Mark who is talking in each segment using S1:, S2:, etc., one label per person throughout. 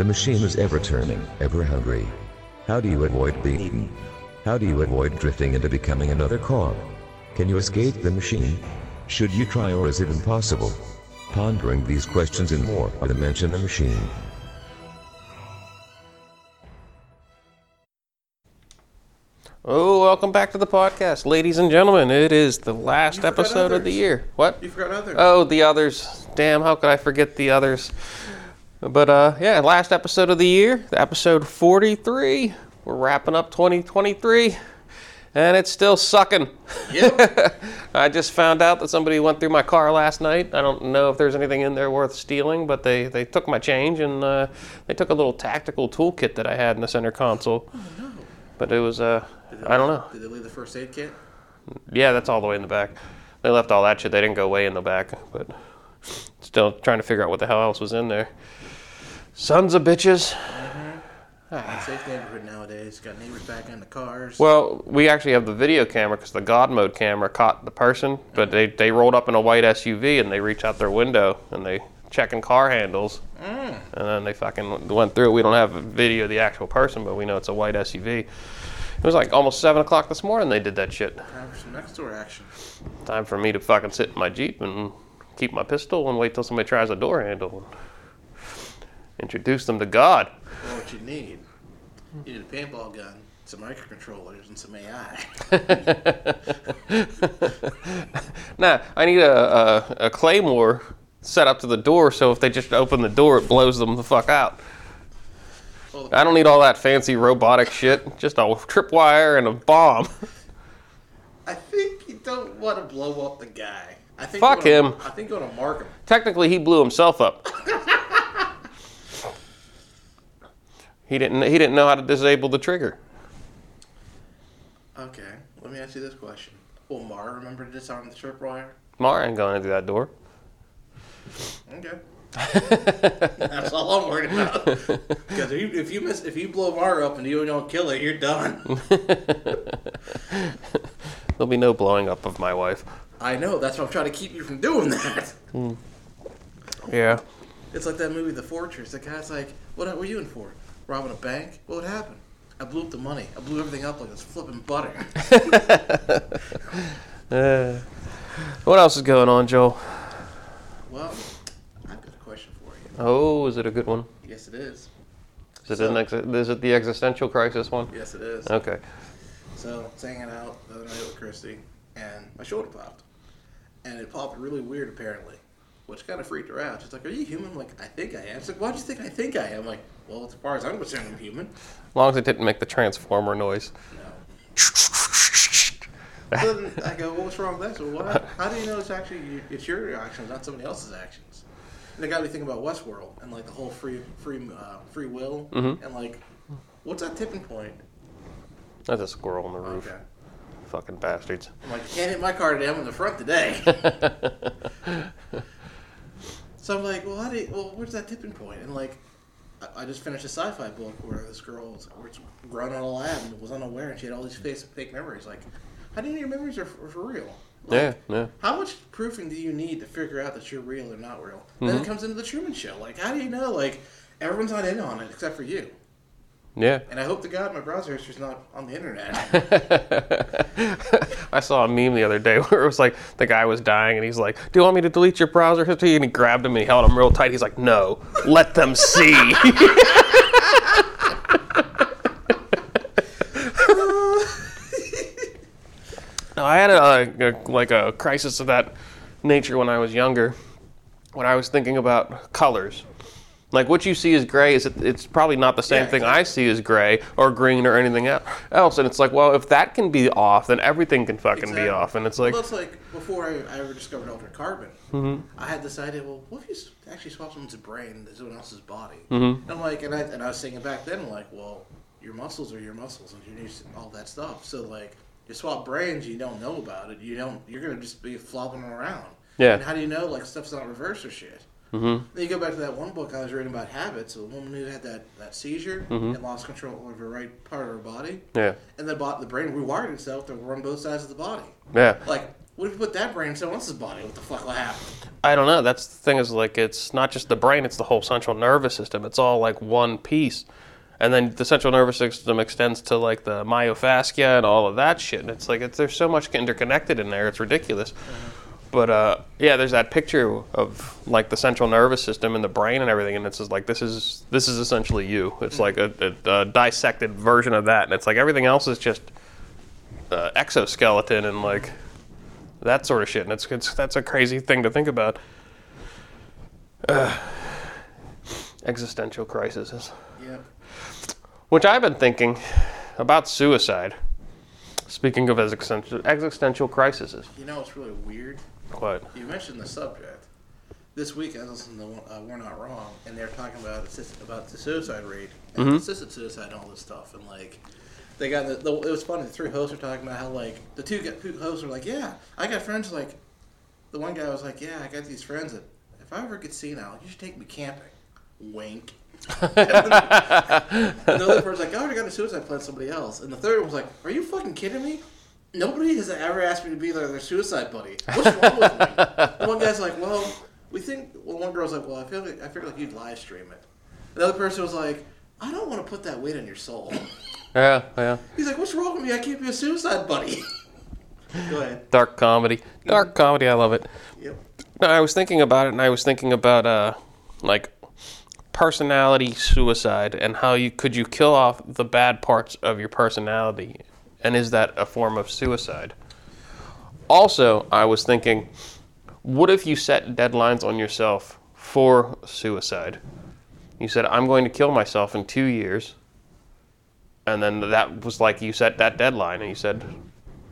S1: The machine is ever turning, ever hungry. How do you avoid being eaten? How do you avoid drifting into becoming another cog? Can you escape the machine? Should you try or is it impossible? Pondering these questions and more are the Mensch and the Machine.
S2: Oh, welcome back to the podcast, ladies and gentlemen. It is the last
S3: forgot
S2: episode of the year. What?
S3: You forgot others.
S2: Oh, the others. Damn, how could I forget the others? But uh yeah, last episode of the year, episode 43. We're wrapping up 2023 and it's still sucking.
S3: Yep.
S2: I just found out that somebody went through my car last night. I don't know if there's anything in there worth stealing, but they, they took my change and uh, they took a little tactical toolkit that I had in the center console. But it was, uh, I don't know.
S3: Did they leave the first aid kit?
S2: Yeah, that's all the way in the back. They left all that shit. They didn't go way in the back, but still trying to figure out what the hell else was in there. Sons of bitches.
S3: Safe neighborhood nowadays. Got neighbors back in the cars.
S2: Well, we actually have the video camera because the God mode camera caught the person, but they, they rolled up in a white SUV and they reached out their window and they checking car handles, mm. and then they fucking went through it. We don't have a video of the actual person, but we know it's a white SUV. It was like almost seven o'clock this morning. They did that shit.
S3: Time for some next door action.
S2: Time for me to fucking sit in my jeep and keep my pistol and wait till somebody tries a door handle. Introduce them to God.
S3: Well, what you need? You need a paintball gun, some microcontrollers, and some AI.
S2: Nah, I need a, a, a claymore set up to the door so if they just open the door, it blows them the fuck out.
S3: Well, the-
S2: I don't need all that fancy robotic shit. Just a tripwire and a bomb.
S3: I think you don't want to blow up the guy. I think
S2: Fuck
S3: wanna-
S2: him.
S3: I think you want to mark him.
S2: Technically, he blew himself up. he didn't. He didn't know how to disable the trigger.
S3: Okay, let me ask you this question. Will Mara remember to disarm the tripwire?
S2: Mara ain't going through that door.
S3: Okay. That's all I'm worried about. Because if you, if you miss, if you blow Mara up and you don't kill her, you're done.
S2: There'll be no blowing up of my wife.
S3: I know. That's why I'm trying to keep you from doing that. Hmm.
S2: Yeah.
S3: It's like that movie, The Fortress. The guy's like, "What were you in for? Robbing a bank? What happened? I blew up the money. I blew everything up like it was flipping butter."
S2: Uh, what else is going on, Joel?
S3: well, I've got a question for you.
S2: Oh, is it a good one?
S3: Yes, it is.
S2: Is it, an ex- is it the existential crisis one?
S3: Yes, it is.
S2: Okay.
S3: So, I was hanging out the other night with Christy, and my shoulder popped. And it popped really weird, apparently, which kind of freaked her out. She's like, Are you human? I'm like, I think I am. She's like, Why do you think I think I am? I'm like, Well, as far as I'm concerned, I'm human.
S2: As long as it didn't make the transformer noise.
S3: No. So then I go, well, what's wrong with that? So what, how do you know it's actually it's your actions, not somebody else's actions? And it got me thinking about Westworld and like the whole free free uh, free will
S2: Mhm.
S3: and like what's that tipping point?
S2: That's a squirrel on the roof.
S3: Okay.
S2: Fucking bastards.
S3: I'm like, can't hit my car today. I'm in the front today. so I'm like, well, how do you, well, where's that tipping point? And like, I, just finished a sci-fi book where this girl was it's grown in a lab and was unaware, and she had all these fake memories. Like, how do you know your memories are for, for real? Like,
S2: Yeah, yeah.
S3: How much proofing do you need to figure out that you're real or not real? Then
S2: Mm-hmm.
S3: it comes into the Truman Show. Like, how do you know? Like, everyone's not in on it except for you.
S2: Yeah.
S3: And I hope to God my browser history's not on the internet.
S2: I saw a meme the other day where it was like the guy was dying and he's like, Do you want me to delete your browser history? And he grabbed him and he held him real tight. He's like, No, let them see. No, I had a, a like a crisis of that nature when I was younger. When I was thinking about colors, like what you see as gray is it, it's probably not the same
S3: Yeah,
S2: thing I see as gray or green or anything else. And it's like, well, if that can be off, then everything can fucking be off. And it's like,
S3: well, it's like before I, I ever discovered altered carbon,
S2: Mm-hmm.
S3: I had this idea. Well, what if you actually swap someone's brain into someone else's body?
S2: Mm-hmm.
S3: And I'm like, and I, and I was thinking back then, like, well, your muscles are your muscles, and you need all that stuff. So like, you swap brains, you don't know about it. You don't. You're gonna just be flopping around.
S2: Yeah.
S3: And how do you know like stuff's not reversed or shit?
S2: Mhm.
S3: Then you go back to that one book I was reading about habits. A woman who had that, that seizure
S2: Mm-hmm.
S3: and lost control of her right part of her body,
S2: yeah,
S3: and then bought the brain rewired itself to run both sides of the body.
S2: yeah,
S3: Like, What if you put that brain in someone else's body? What the fuck will happen?
S2: I don't know. That's the thing is like it's not just the brain; it's the whole central nervous system. It's all like one piece, and then the central nervous system extends to like the myofascia and all of that shit. And it's like it's, there's so much interconnected in there. It's ridiculous. But uh, yeah, there's that picture of like the central nervous system and the brain and everything, and it's just like this is this is essentially you. It's like a, a, a dissected version of that, and it's like everything else is just uh, exoskeleton and like that sort of shit. And it's, it's that's a crazy thing to think about. Uh, existential crises,
S3: Yeah.
S2: which I've been thinking about suicide. Speaking of existential existential crises,
S3: You know it's really weird?
S2: What?
S3: You mentioned the subject. This week I listened to uh, We're Not Wrong, and they're talking about about the suicide rate and
S2: Mhm.
S3: assisted suicide and all this stuff. And like, they got the, the it was funny. The three hosts were talking about how like the two, gu- two hosts were like, yeah, I got friends like. The one guy was like, yeah, I got these friends that if I ever get senile, you should take me camping. Wink. and the Another person's like, I already got a suicide plan. Somebody else, and the third one was like, are you fucking kidding me? Nobody has ever asked me to be their, their suicide buddy. What's wrong with me? And one guy's like, well, we think. Well, one girl's like, well, I feel like I feel like you'd live stream it. Another person was like, I don't want to put that weight on your soul.
S2: Yeah, yeah.
S3: He's like, what's wrong with me? I can't be a suicide buddy. Go ahead.
S2: Dark comedy, dark comedy. I love it.
S3: Yep.
S2: No, I was thinking about it, and I was thinking about uh, like personality suicide, and how you could you kill off the bad parts of your personality, and is that a form of suicide? Also, I was thinking, what if you set deadlines on yourself for suicide? You said, I'm going to kill myself in two years. And then that was like you set that deadline, and you said,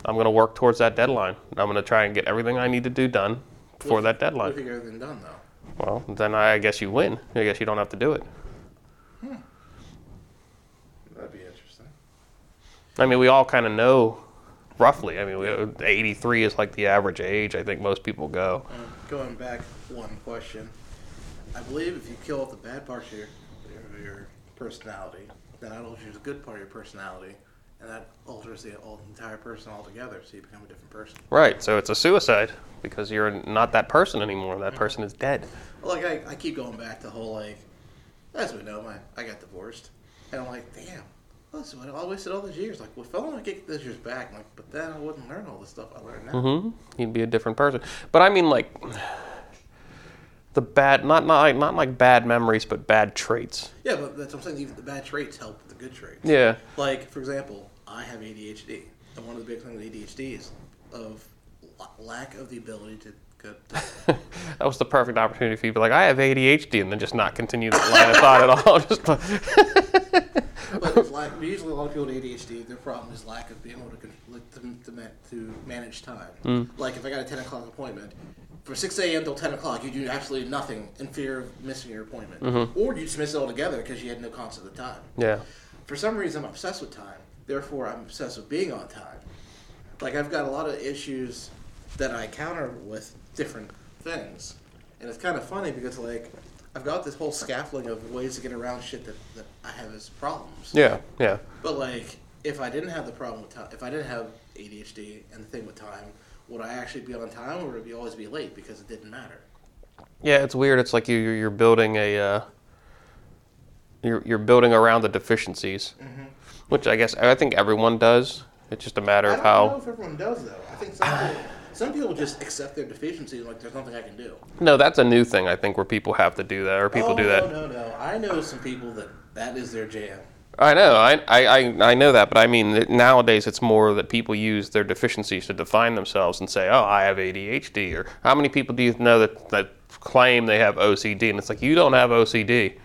S2: I'm going to work towards that deadline. I'm going to try and get everything I need to do done for that deadline.
S3: if you get everything done though?
S2: Well, then I guess you win. I guess you don't have to do it.
S3: That'd be interesting.
S2: I mean, we all kind of know roughly. I mean, we, 83 is like the average age. I think most people go.
S3: Um, going back one question, I believe if you kill off the bad parts of your, your, your personality, then that alters the good part of your personality, and that alters the all, entire person altogether. So you become a different person.
S2: Right. So it's a suicide because you're not that person anymore. That person is dead.
S3: Well, like I, I keep going back to the whole like, as we know, my I got divorced, and I'm like, damn. That's what I wasted all those years. Like, well, if I want to get those years back, like, but then I wouldn't learn all the stuff I learned now.
S2: Mm-hmm. You'd be a different person. But I mean, like the bad, not not like, not like bad memories, but bad traits.
S3: Yeah, but that's what I'm saying. Even the bad traits help the good traits.
S2: Yeah.
S3: Like, for example, I have ADHD, and one of the big things with ADHD is of lack of the ability to. Go to
S2: that was the perfect opportunity for you to be like, I have ADHD, and then just not continue that line of thought at all. Just
S3: but it's lack, usually a lot of people with ADHD, their problem is lack of being able to con- like, to, to, to manage time. Mm. Like, if I got a 10 o'clock appointment, for 6 a.m. till 10 o'clock, you do absolutely nothing in fear of missing your appointment. Mm-hmm. Or you just miss it altogether because you had no concept of time.
S2: yeah.
S3: For some reason, I'm obsessed with time. Therefore, I'm obsessed with being on time. Like I've got a lot of issues that I counter with different things, and it's kind of funny because like I've got this whole scaffolding of ways to get around shit that, that I have as problems.
S2: Yeah. Yeah.
S3: But like, if I didn't have the problem with time, if I didn't have ADHD and the thing with time, would I actually be on time or would it be always be late because it didn't matter?
S2: Yeah, it's weird. It's like you you're building a uh, you're you're building around the deficiencies, which I guess I think everyone does. It's just a matter of how.
S3: I don't know if everyone does though. I think some people, some people just accept their deficiencies like there's nothing I can do.
S2: No, that's a new thing. I think where people have to do that, or people
S3: oh,
S2: do that.
S3: No, no, no. I know some people that that is their jam.
S2: I know, I, I, I- know that, but I mean nowadays it's more that people use their deficiencies to define themselves and say, "Oh, I have ADHD," or how many people do you know that that claim they have OCD? And it's like you don't have OCD.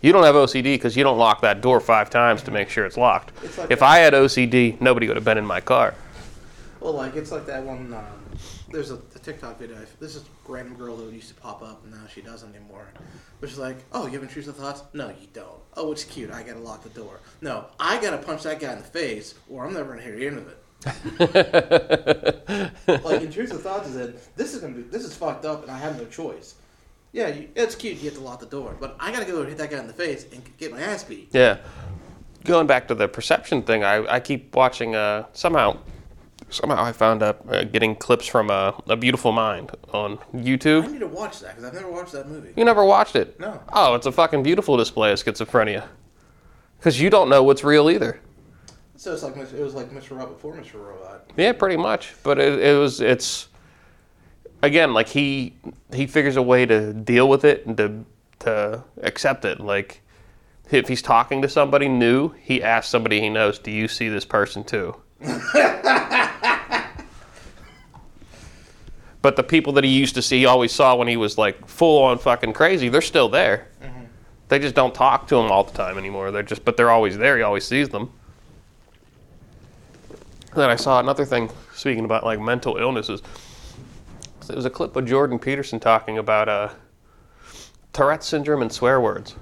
S2: You don't have OCD because you don't lock that door five times to make sure it's locked.
S3: It's like
S2: if
S3: that-
S2: I had OCD, nobody would have been in my car.
S3: Well, like it's like that one. Um, there's a, a TikTok video. This is a random girl that used to pop up, and now she doesn't anymore. Which is like, oh, you have intrusive thoughts? No, you don't. Oh, it's cute. I gotta lock the door. No, I gotta punch that guy in the face, or I'm never gonna hear the end of it. like intrusive thoughts is in. This is gonna be. This is fucked up, and I have no choice. Yeah, you, it's cute. You have to lock the door, but I gotta go and hit that guy in the face and get my ass beat.
S2: Yeah. Going back to the perception thing, I, I keep watching uh, somehow Somehow I found out uh, getting clips from uh, A Beautiful Mind on YouTube.
S3: I need to watch that because I've never watched that movie.
S2: You never watched it?
S3: No.
S2: Oh, it's a fucking beautiful display of schizophrenia. Because you don't know what's real either.
S3: So it's like it was like Mr. Robot before Mr. Robot.
S2: Yeah, pretty much. But it, it was it's again like he he figures a way to deal with it and to to accept it. Like if he's talking to somebody new, he asks somebody he knows, "Do you see this person too?" but the people that he used to see, he always saw when he was like full on fucking crazy, they're still there. They just don't talk to him all the time anymore. They're just, but they're always there. He always sees them. Then I saw another thing. Speaking about like mental illnesses, there was a clip of Jordan Peterson talking about uh, Tourette syndrome and swear words,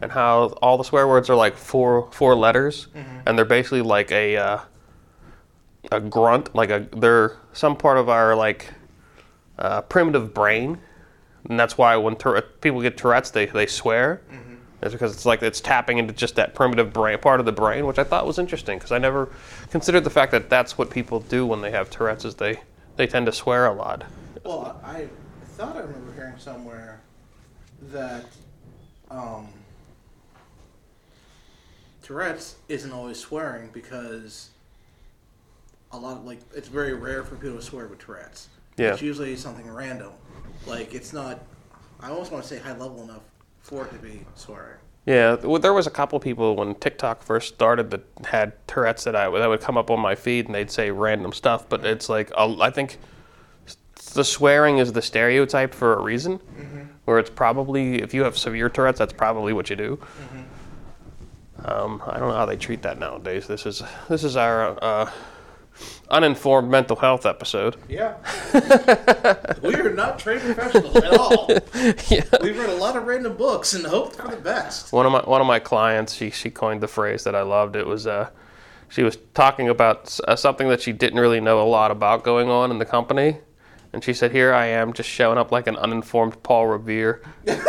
S2: and how all the swear words are like four four letters, and they're basically like a uh, a grunt, like a they're some part of our like uh, primitive brain, and that's why when people get Tourette's, they they swear. It's because it's like it's tapping into just that primitive brain part of the brain, which I thought was interesting because I never considered the fact that that's what people do when they have Tourette's is they they tend to swear a lot.
S3: Well, I thought I remember hearing somewhere that um, Tourette's isn't always swearing because a lot of like it's very rare for people to swear with Tourette's.
S2: Yeah.
S3: It's usually something random. Like it's not. I almost want to say high level enough for it to be swearing.
S2: Yeah, well, there was a couple people when TikTok first started that had Tourette's that I that would come up on my feed and they'd say random stuff, but it's like I think the swearing is the stereotype for a reason, where it's probably if you have severe Tourette's, that's probably what you do. Um, I don't know how they treat that nowadays. This is this is our uh, uninformed mental health episode.
S3: Yeah. we are not trained professionals at all.
S2: yeah.
S3: We've read a lot of random books and hoped for the best.
S2: One of my one of my clients, she she coined the phrase that I loved. It was uh, she was talking about uh, something that she didn't really know a lot about going on in the company, and she said, "Here I am, just showing up like an uninformed Paul Revere," and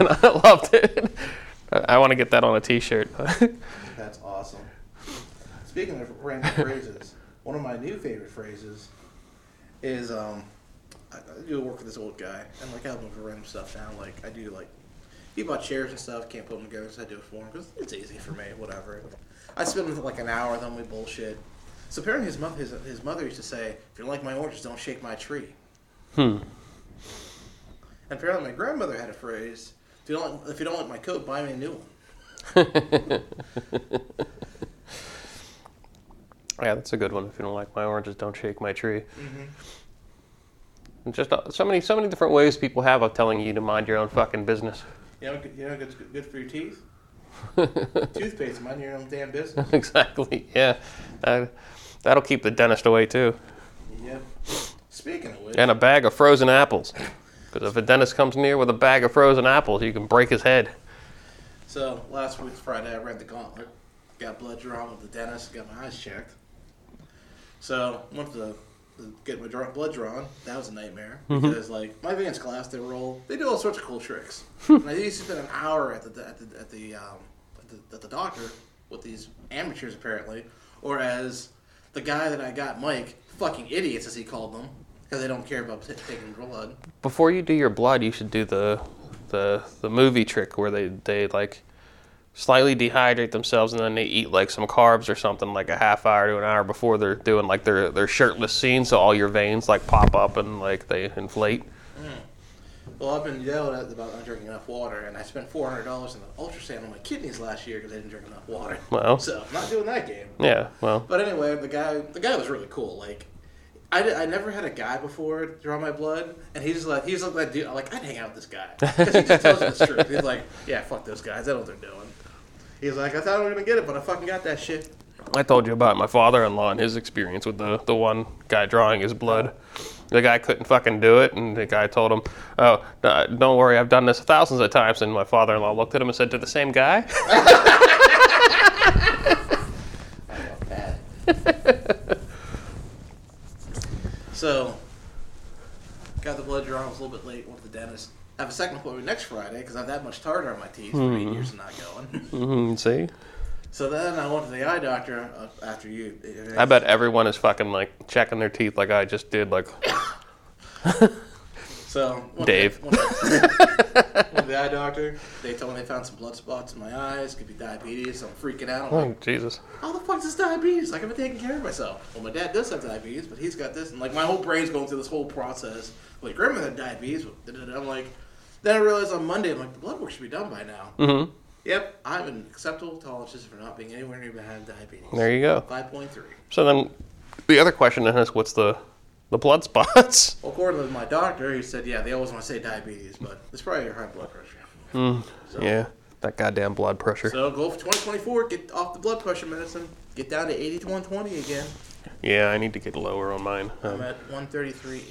S2: I loved it. I, I want to get that on a T-shirt.
S3: Speaking of random phrases, one of my new favorite phrases is um, I, I do work for this old guy, and like I help him with random stuff now. Like I do like he bought chairs and stuff, can't put them together, so I do it for him because it's easy for me. Whatever. I spend like an hour with him, we bullshit. So apparently his mother his, his mother used to say, "If you don't like my oranges, don't shake my tree."
S2: hmm.
S3: And apparently my grandmother had a phrase: "If you don't like, if you don't like my coat, buy me a new one."
S2: Yeah, that's a good one. If you don't like my oranges, don't shake my tree. And just uh, so many so many different ways people have of telling you to mind your own fucking business.
S3: You know, good- you know, good, good for your teeth. Toothpaste, mind your own damn business.
S2: exactly. Yeah. Uh, that'll keep the dentist away too.
S3: Yep. Speaking of which,
S2: And a bag of frozen apples. Because if a dentist comes near with a bag of frozen apples, you can break his head.
S3: so last week's Friday, I read the gauntlet. Got blood drawn with the dentist. Got my eyes checked. So went to, to get my draw, blood drawn. That was a nightmare because like my advanced class, they roll. They do all sorts of cool tricks. and I used to spend an hour at the at the at the, um, at the at the doctor with these amateurs apparently, or as the guy that I got, Mike, fucking idiots as he called them, because they don't care about t- taking blood.
S2: Before you do your blood, you should do the the the movie trick where they they like slightly dehydrate themselves and then they eat like some carbs or something like a half hour to an hour before they're doing like their their shirtless scene so all your veins like pop up and like they inflate. Mm.
S3: Well, I've been yelled at about not drinking enough water, and I spent four hundred dollars on an ultrasound on my kidneys last year because I didn't drink enough water.
S2: Well.
S3: so I'm not doing that game.
S2: Yeah, well,
S3: But anyway, the guy, the guy was really cool. Like, I, did, I never had a guy before draw my blood, and he's like, he's like that dude. Like, I'd hang out with this guy because he just tells me the truth. He's like, yeah, fuck those guys. They know what they're doing. He's like, I thought I was gonna get it, but I fucking got that shit.
S2: I told you about my father-in-law and his experience with the the one guy drawing his blood. The guy couldn't fucking do it, and the guy told him, "Oh, no, don't worry, I've done this thousands of times." And my father-in-law looked at him and said, "To the same guy."
S3: I felt bad. so, got the blood drawn. Was a little bit late. Went to the dentist. I have a second appointment next Friday because I have that much tartar on my teeth. for Eight years of not going.
S2: hmm see,
S3: So then I went to the eye doctor uh, after you.
S2: I bet everyone is fucking like checking their teeth like I just did. Like,
S3: So
S2: Dave.
S3: To, went the eye doctor. They told me they found some blood spots in my eyes. Could be diabetes. I'm freaking out. I'm
S2: oh
S3: like,
S2: Jesus.
S3: how the fuck is this diabetes? Like I've been taking care of myself. Well, my dad does have diabetes, but he's got this, and like my whole brain's going through this whole process. Like grandma had diabetes. I'm like, then I realized on Monday, I'm like, the blood work should be done by now.
S2: Mm-hmm.
S3: Yep, I'm an acceptable tolerance for not being anywhere near behind diabetes.
S2: There you go.
S3: Five point three.
S2: So then, the other question then is, what's the the blood spots?
S3: Well, according to my doctor, he said, yeah, they always want to say diabetes, but it's probably your high blood pressure. So,
S2: Yeah, that goddamn blood pressure.
S3: So go for 2024. Get off the blood pressure medicine. Get down to 80 to 120 again.
S2: Yeah, I need to get lower on mine.
S3: I'm
S2: Um,
S3: at 133.88.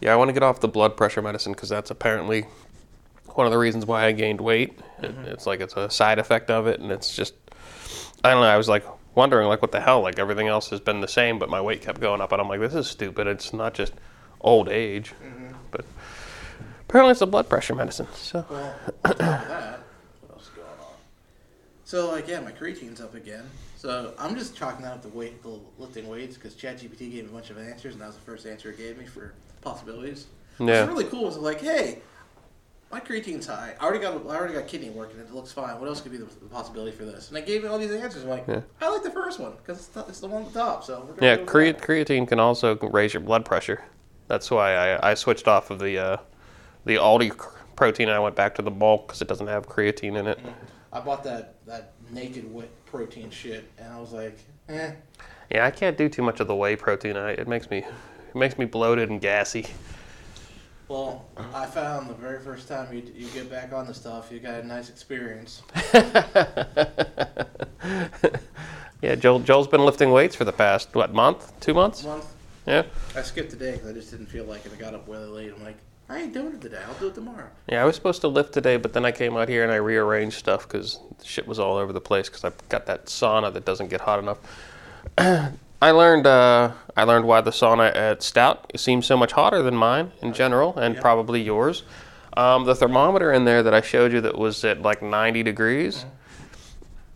S2: yeah, I want to get off the blood pressure medicine because that's apparently one of the reasons why I gained weight. It, mm-hmm. it's like it's a side effect of it, and it's just I don't know. I was like wondering like what the hell? Like everything else has been the same, but my weight kept going up, and I'm like, this is stupid. It's not just old age, mm-hmm. but apparently it's the blood pressure medicine. So
S3: Well, on top of that, what else is going on? So, like, yeah, my creatine's up again. So I'm just chalking that up to weight, the lifting weights, because ChatGPT gave me a bunch of answers, and that was the first answer it gave me for possibilities.
S2: Yeah.
S3: What's really cool is like, hey, my creatine's high. I already got I already got kidney working. it looks fine. What else could be the, the possibility for this? And they gave me all these answers. I'm like,
S2: Yeah.
S3: I like the first one because it's, the- it's the one at the top. So we're gonna
S2: yeah, creat- creatine can also raise your blood pressure. That's why I, I switched off of the uh, the Aldi cr- protein. and I went back to the bulk because it doesn't have creatine in it.
S3: I bought that that Naked Whey protein shit, and I was like, eh.
S2: Yeah, I can't do too much of the whey protein. I, it makes me it makes me bloated and gassy.
S3: Well, I found the very first time you, you get back on the stuff, you got a nice experience.
S2: yeah, Joel Joel's been lifting weights for the past what month, two months?
S3: Month.
S2: Yeah,
S3: I skipped today because I just didn't feel like it. I got up really late. I'm like, I ain't doing it today. I'll do it tomorrow.
S2: yeah. I was supposed to lift today, but then I came out here and I rearranged stuff because shit was all over the place because I've got that sauna that doesn't get hot enough. I learned uh, I learned why the sauna at Stout seems so much hotter than mine in general, and
S3: Yeah.
S2: probably yours. Um, the thermometer in there that I showed you that was at like 90 degrees,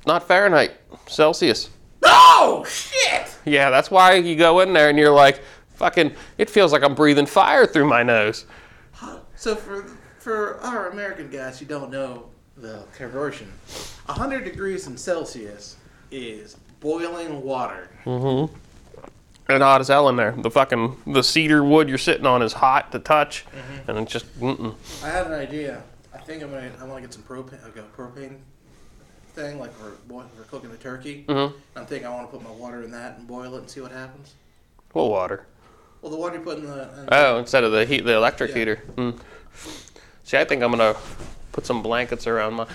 S2: not Fahrenheit, Celsius.
S3: Oh shit!
S2: Yeah, that's why you go in there and you're like, fucking, it feels like I'm breathing fire through my nose.
S3: So for for our American guys who don't know the conversion, 100 degrees in Celsius is boiling water. Mm-hmm.
S2: And hot as hell in there. The fucking, the cedar wood you're sitting on is hot to touch, and it's just, mm-mm.
S3: I had an idea. I think I'm gonna I want to get some propane, like a propane thing, like for boil- for cooking a turkey.
S2: Mm-hmm.
S3: I'm thinking I want to put my water in that and boil it and see what happens.
S2: Well, water.
S3: Well, the water you put in the in
S2: Oh, instead of the heat, the electric
S3: Yeah.
S2: heater. Mm. See, I think I'm gonna put some blankets around my.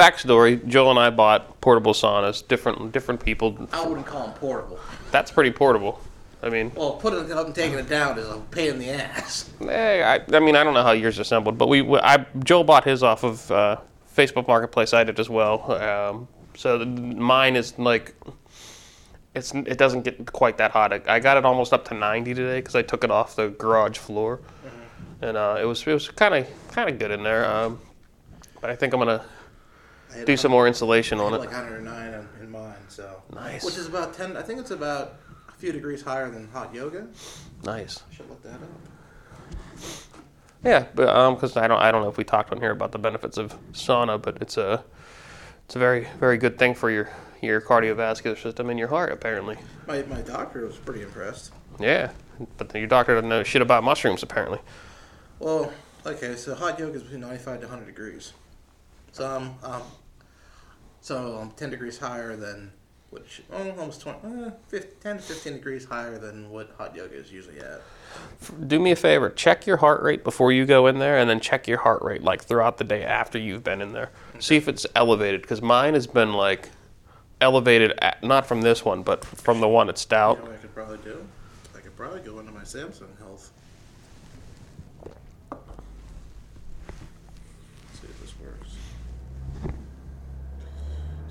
S2: Backstory: Joel and I bought portable saunas. Different, different people.
S3: I wouldn't call them portable.
S2: That's pretty portable. I mean,
S3: Well, putting it up and taking it down is a pain in the ass.
S2: eh, I, I mean, I don't know how yours assembled, but we, I, Joel bought his off of uh, Facebook Marketplace. I did as well. Um, so the, mine is like, it's it doesn't get quite that hot. I, I got it almost up to 90 today because I took it off the garage floor, and uh, it was it was kind of kind of good in there. Um, but I think I'm gonna do some more insulation on it.
S3: like 109 in, in mine, so
S2: Nice.
S3: Which is about 10. I think it's about a few degrees higher than hot yoga.
S2: Nice.
S3: I should look that up.
S2: Yeah, but um, because I don't I don't know if we talked on here about the benefits of sauna, but it's a it's a very very good thing for your your cardiovascular system and your heart apparently.
S3: My my doctor was pretty impressed.
S2: Yeah, but your doctor doesn't know shit about mushrooms apparently.
S3: Well, okay, so hot yoga is between 95 to 100 degrees. So um, um so I'm 10 degrees higher than which oh, almost 20, uh, 15, 10 to 15 degrees higher than what hot yoga is usually at.
S2: Do me a favor, check your heart rate before you go in there, and then check your heart rate like throughout the day after you've been in there. See if it's elevated, because mine has been like elevated, at, not from this one, but from the one at
S3: You
S2: Stout.
S3: know what I could probably do? I could probably go into my Samsung Health. See if this works.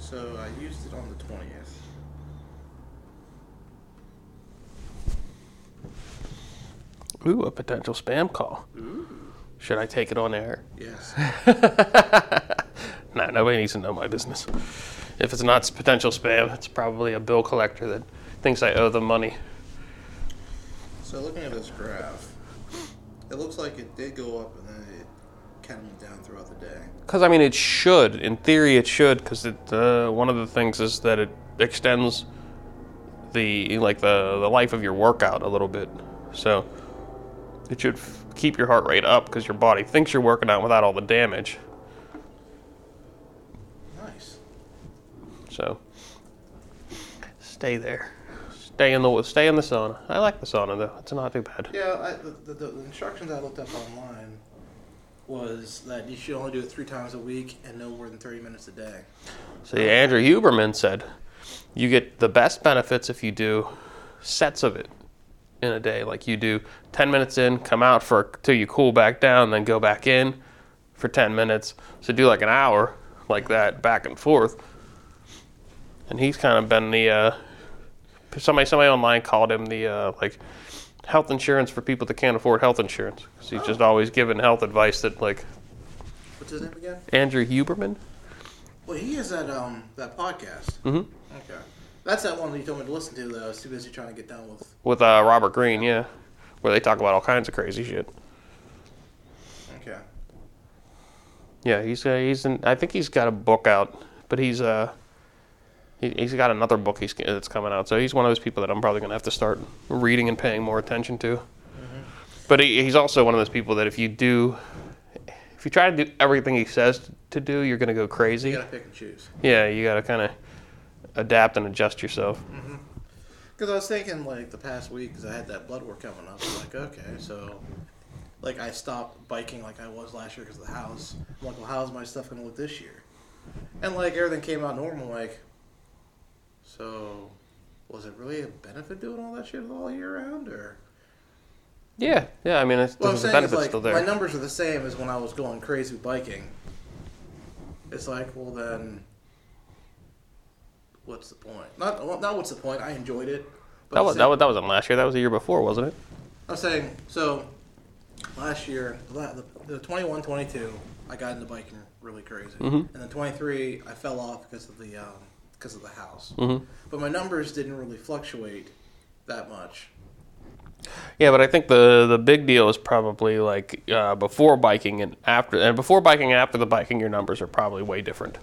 S3: So I used it on the 20th.
S2: Ooh, a potential spam call. Should I take it on air?
S3: Yes.
S2: Nah, Nah, nobody needs to know my business. If it's not potential spam, it's probably a bill collector that thinks I owe them money.
S3: So looking at this graph, it looks like it did go up and then it kind of went down throughout the day.
S2: Because I mean, it should. In theory, it should. Because uh, one of the things is that it extends the like the the life of your workout a little bit. So it should f- keep your heart rate up because your body thinks you're working out without all the damage.
S3: Nice.
S2: So stay there. Stay in the stay in the sauna. I like the sauna though. It's not too bad.
S3: Yeah, I, the, the, the instructions I looked up online was that you should only do it three times a week and no more than 30 minutes a day.
S2: See, Andrew Huberman said you get the best benefits if you do sets of it in a day. Like you do 10 minutes in, come out for till you cool back down, then go back in for 10 minutes. So do like an hour like that back and forth. And he's kind of been the uh, somebody somebody online called him the uh, like health insurance for people that can't afford health insurance. 'Cause he's just always giving health advice that like
S3: What's his name again?
S2: Andrew Huberman.
S3: Well, he is that um that podcast.
S2: Mm-hmm.
S3: Okay. That's that one that you told me to listen to. That I was too busy trying to get done with.
S2: with uh, Robert Greene, yeah, where they talk about all kinds of crazy shit.
S3: Okay.
S2: Yeah, he's uh, he's in, I think he's got a book out, but he's uh he, he's got another book he's that's coming out. So he's one of those people that I'm probably gonna have to start reading and paying more attention to. Mm-hmm. But he, he's also one of those people that if you do, if you try to do everything he says to do, you're gonna go crazy.
S3: You gotta pick and choose.
S2: Yeah, you gotta kind of adapt and adjust yourself. Mm-hmm.
S3: Because I was thinking, like, the past week, because I had that blood work coming up. I'm like, okay, so, like, I stopped biking like I was last year because of the house. I'm like, well, how's my stuff going to look this year? And, like, everything came out normal. Like, so, was it really a benefit doing all that shit all year round? Or,
S2: Yeah, yeah. I mean, it's,
S3: I'm
S2: the benefit's
S3: like,
S2: still there.
S3: my numbers are the same as when I was going crazy biking. It's like, well, then, what's the point? Not, well, not what's the point. I enjoyed it. But
S2: That was, that was that wasn't last year. That was the year before, wasn't it?
S3: I'm saying, so last year, the, the 21 22, I got into biking really crazy.
S2: Mhm.
S3: And then 23, I fell off because of the um, because of the house.
S2: Mhm.
S3: But my numbers didn't really fluctuate that much.
S2: Yeah, but I think the the big deal is probably like uh, before biking and after, and before biking and after the biking, your numbers are probably way different.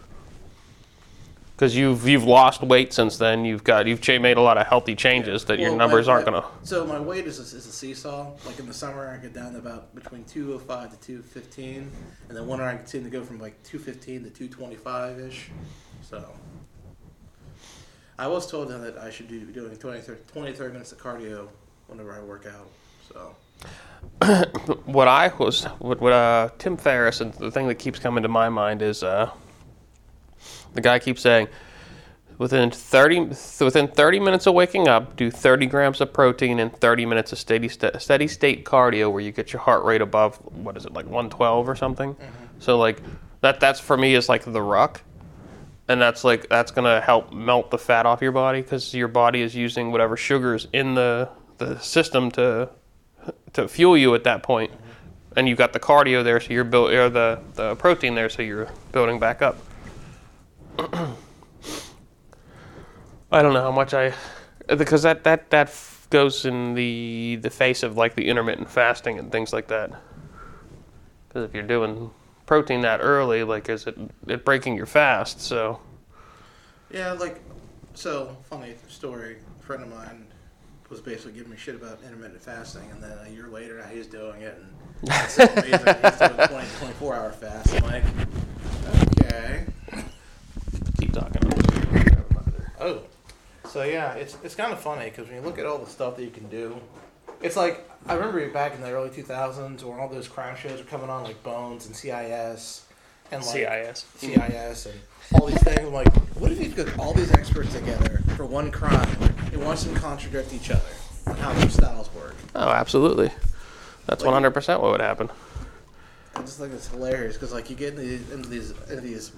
S2: Because you've you've lost weight since then. You've got you've cha- made a lot of healthy changes that your numbers
S3: my-
S2: aren't gonna.
S3: So my weight is a, is a seesaw. Like in the summer, I get down to about between 205 to 215. And then winter, I seem to go from like 215 to 225 ish. So. I was told that I should be doing 20, 30, 20, 30 minutes of cardio whenever I work out. So.
S2: What I was what, what uh, Tim Ferriss and the thing that keeps coming to my mind is uh, the guy keeps saying within 30 within 30 minutes of waking up do 30 grams of protein and 30 minutes of steady sta- steady state cardio where you get your heart rate above what is it like 112 or something? So like that that's for me is like the ruck and that's like that's gonna help melt the fat off your body because your body is using whatever sugars in the the system to to fuel you at that point. and you've got the cardio there, so you're built or the the protein there, so you're building back up. I don't know how much I because that that that goes in the the face of like the intermittent fasting and things like that. Because if you're doing protein that early, like is it it breaking your fast? So
S3: Yeah, like, so funny story. A friend of mine was basically giving me shit about intermittent fasting, and then a year later, now he's doing it, and it's amazing. he's doing 20, 24 hour fast. I'm like, okay.
S2: keep talking.
S3: Oh, so yeah, it's it's kind of funny because when you look at all the stuff that you can do, it's like I remember back in the early 2000s when all those crime shows were coming on, like Bones and CIS, and like
S2: CIS.
S3: CIS and all these things. I'm like, what if you put all these experts together for one crime and watch them contradict each other on how their styles work?
S2: Oh, absolutely. That's
S3: Like-
S2: 100% what would happen.
S3: I just think it's hilarious because like you get into these, into these, into these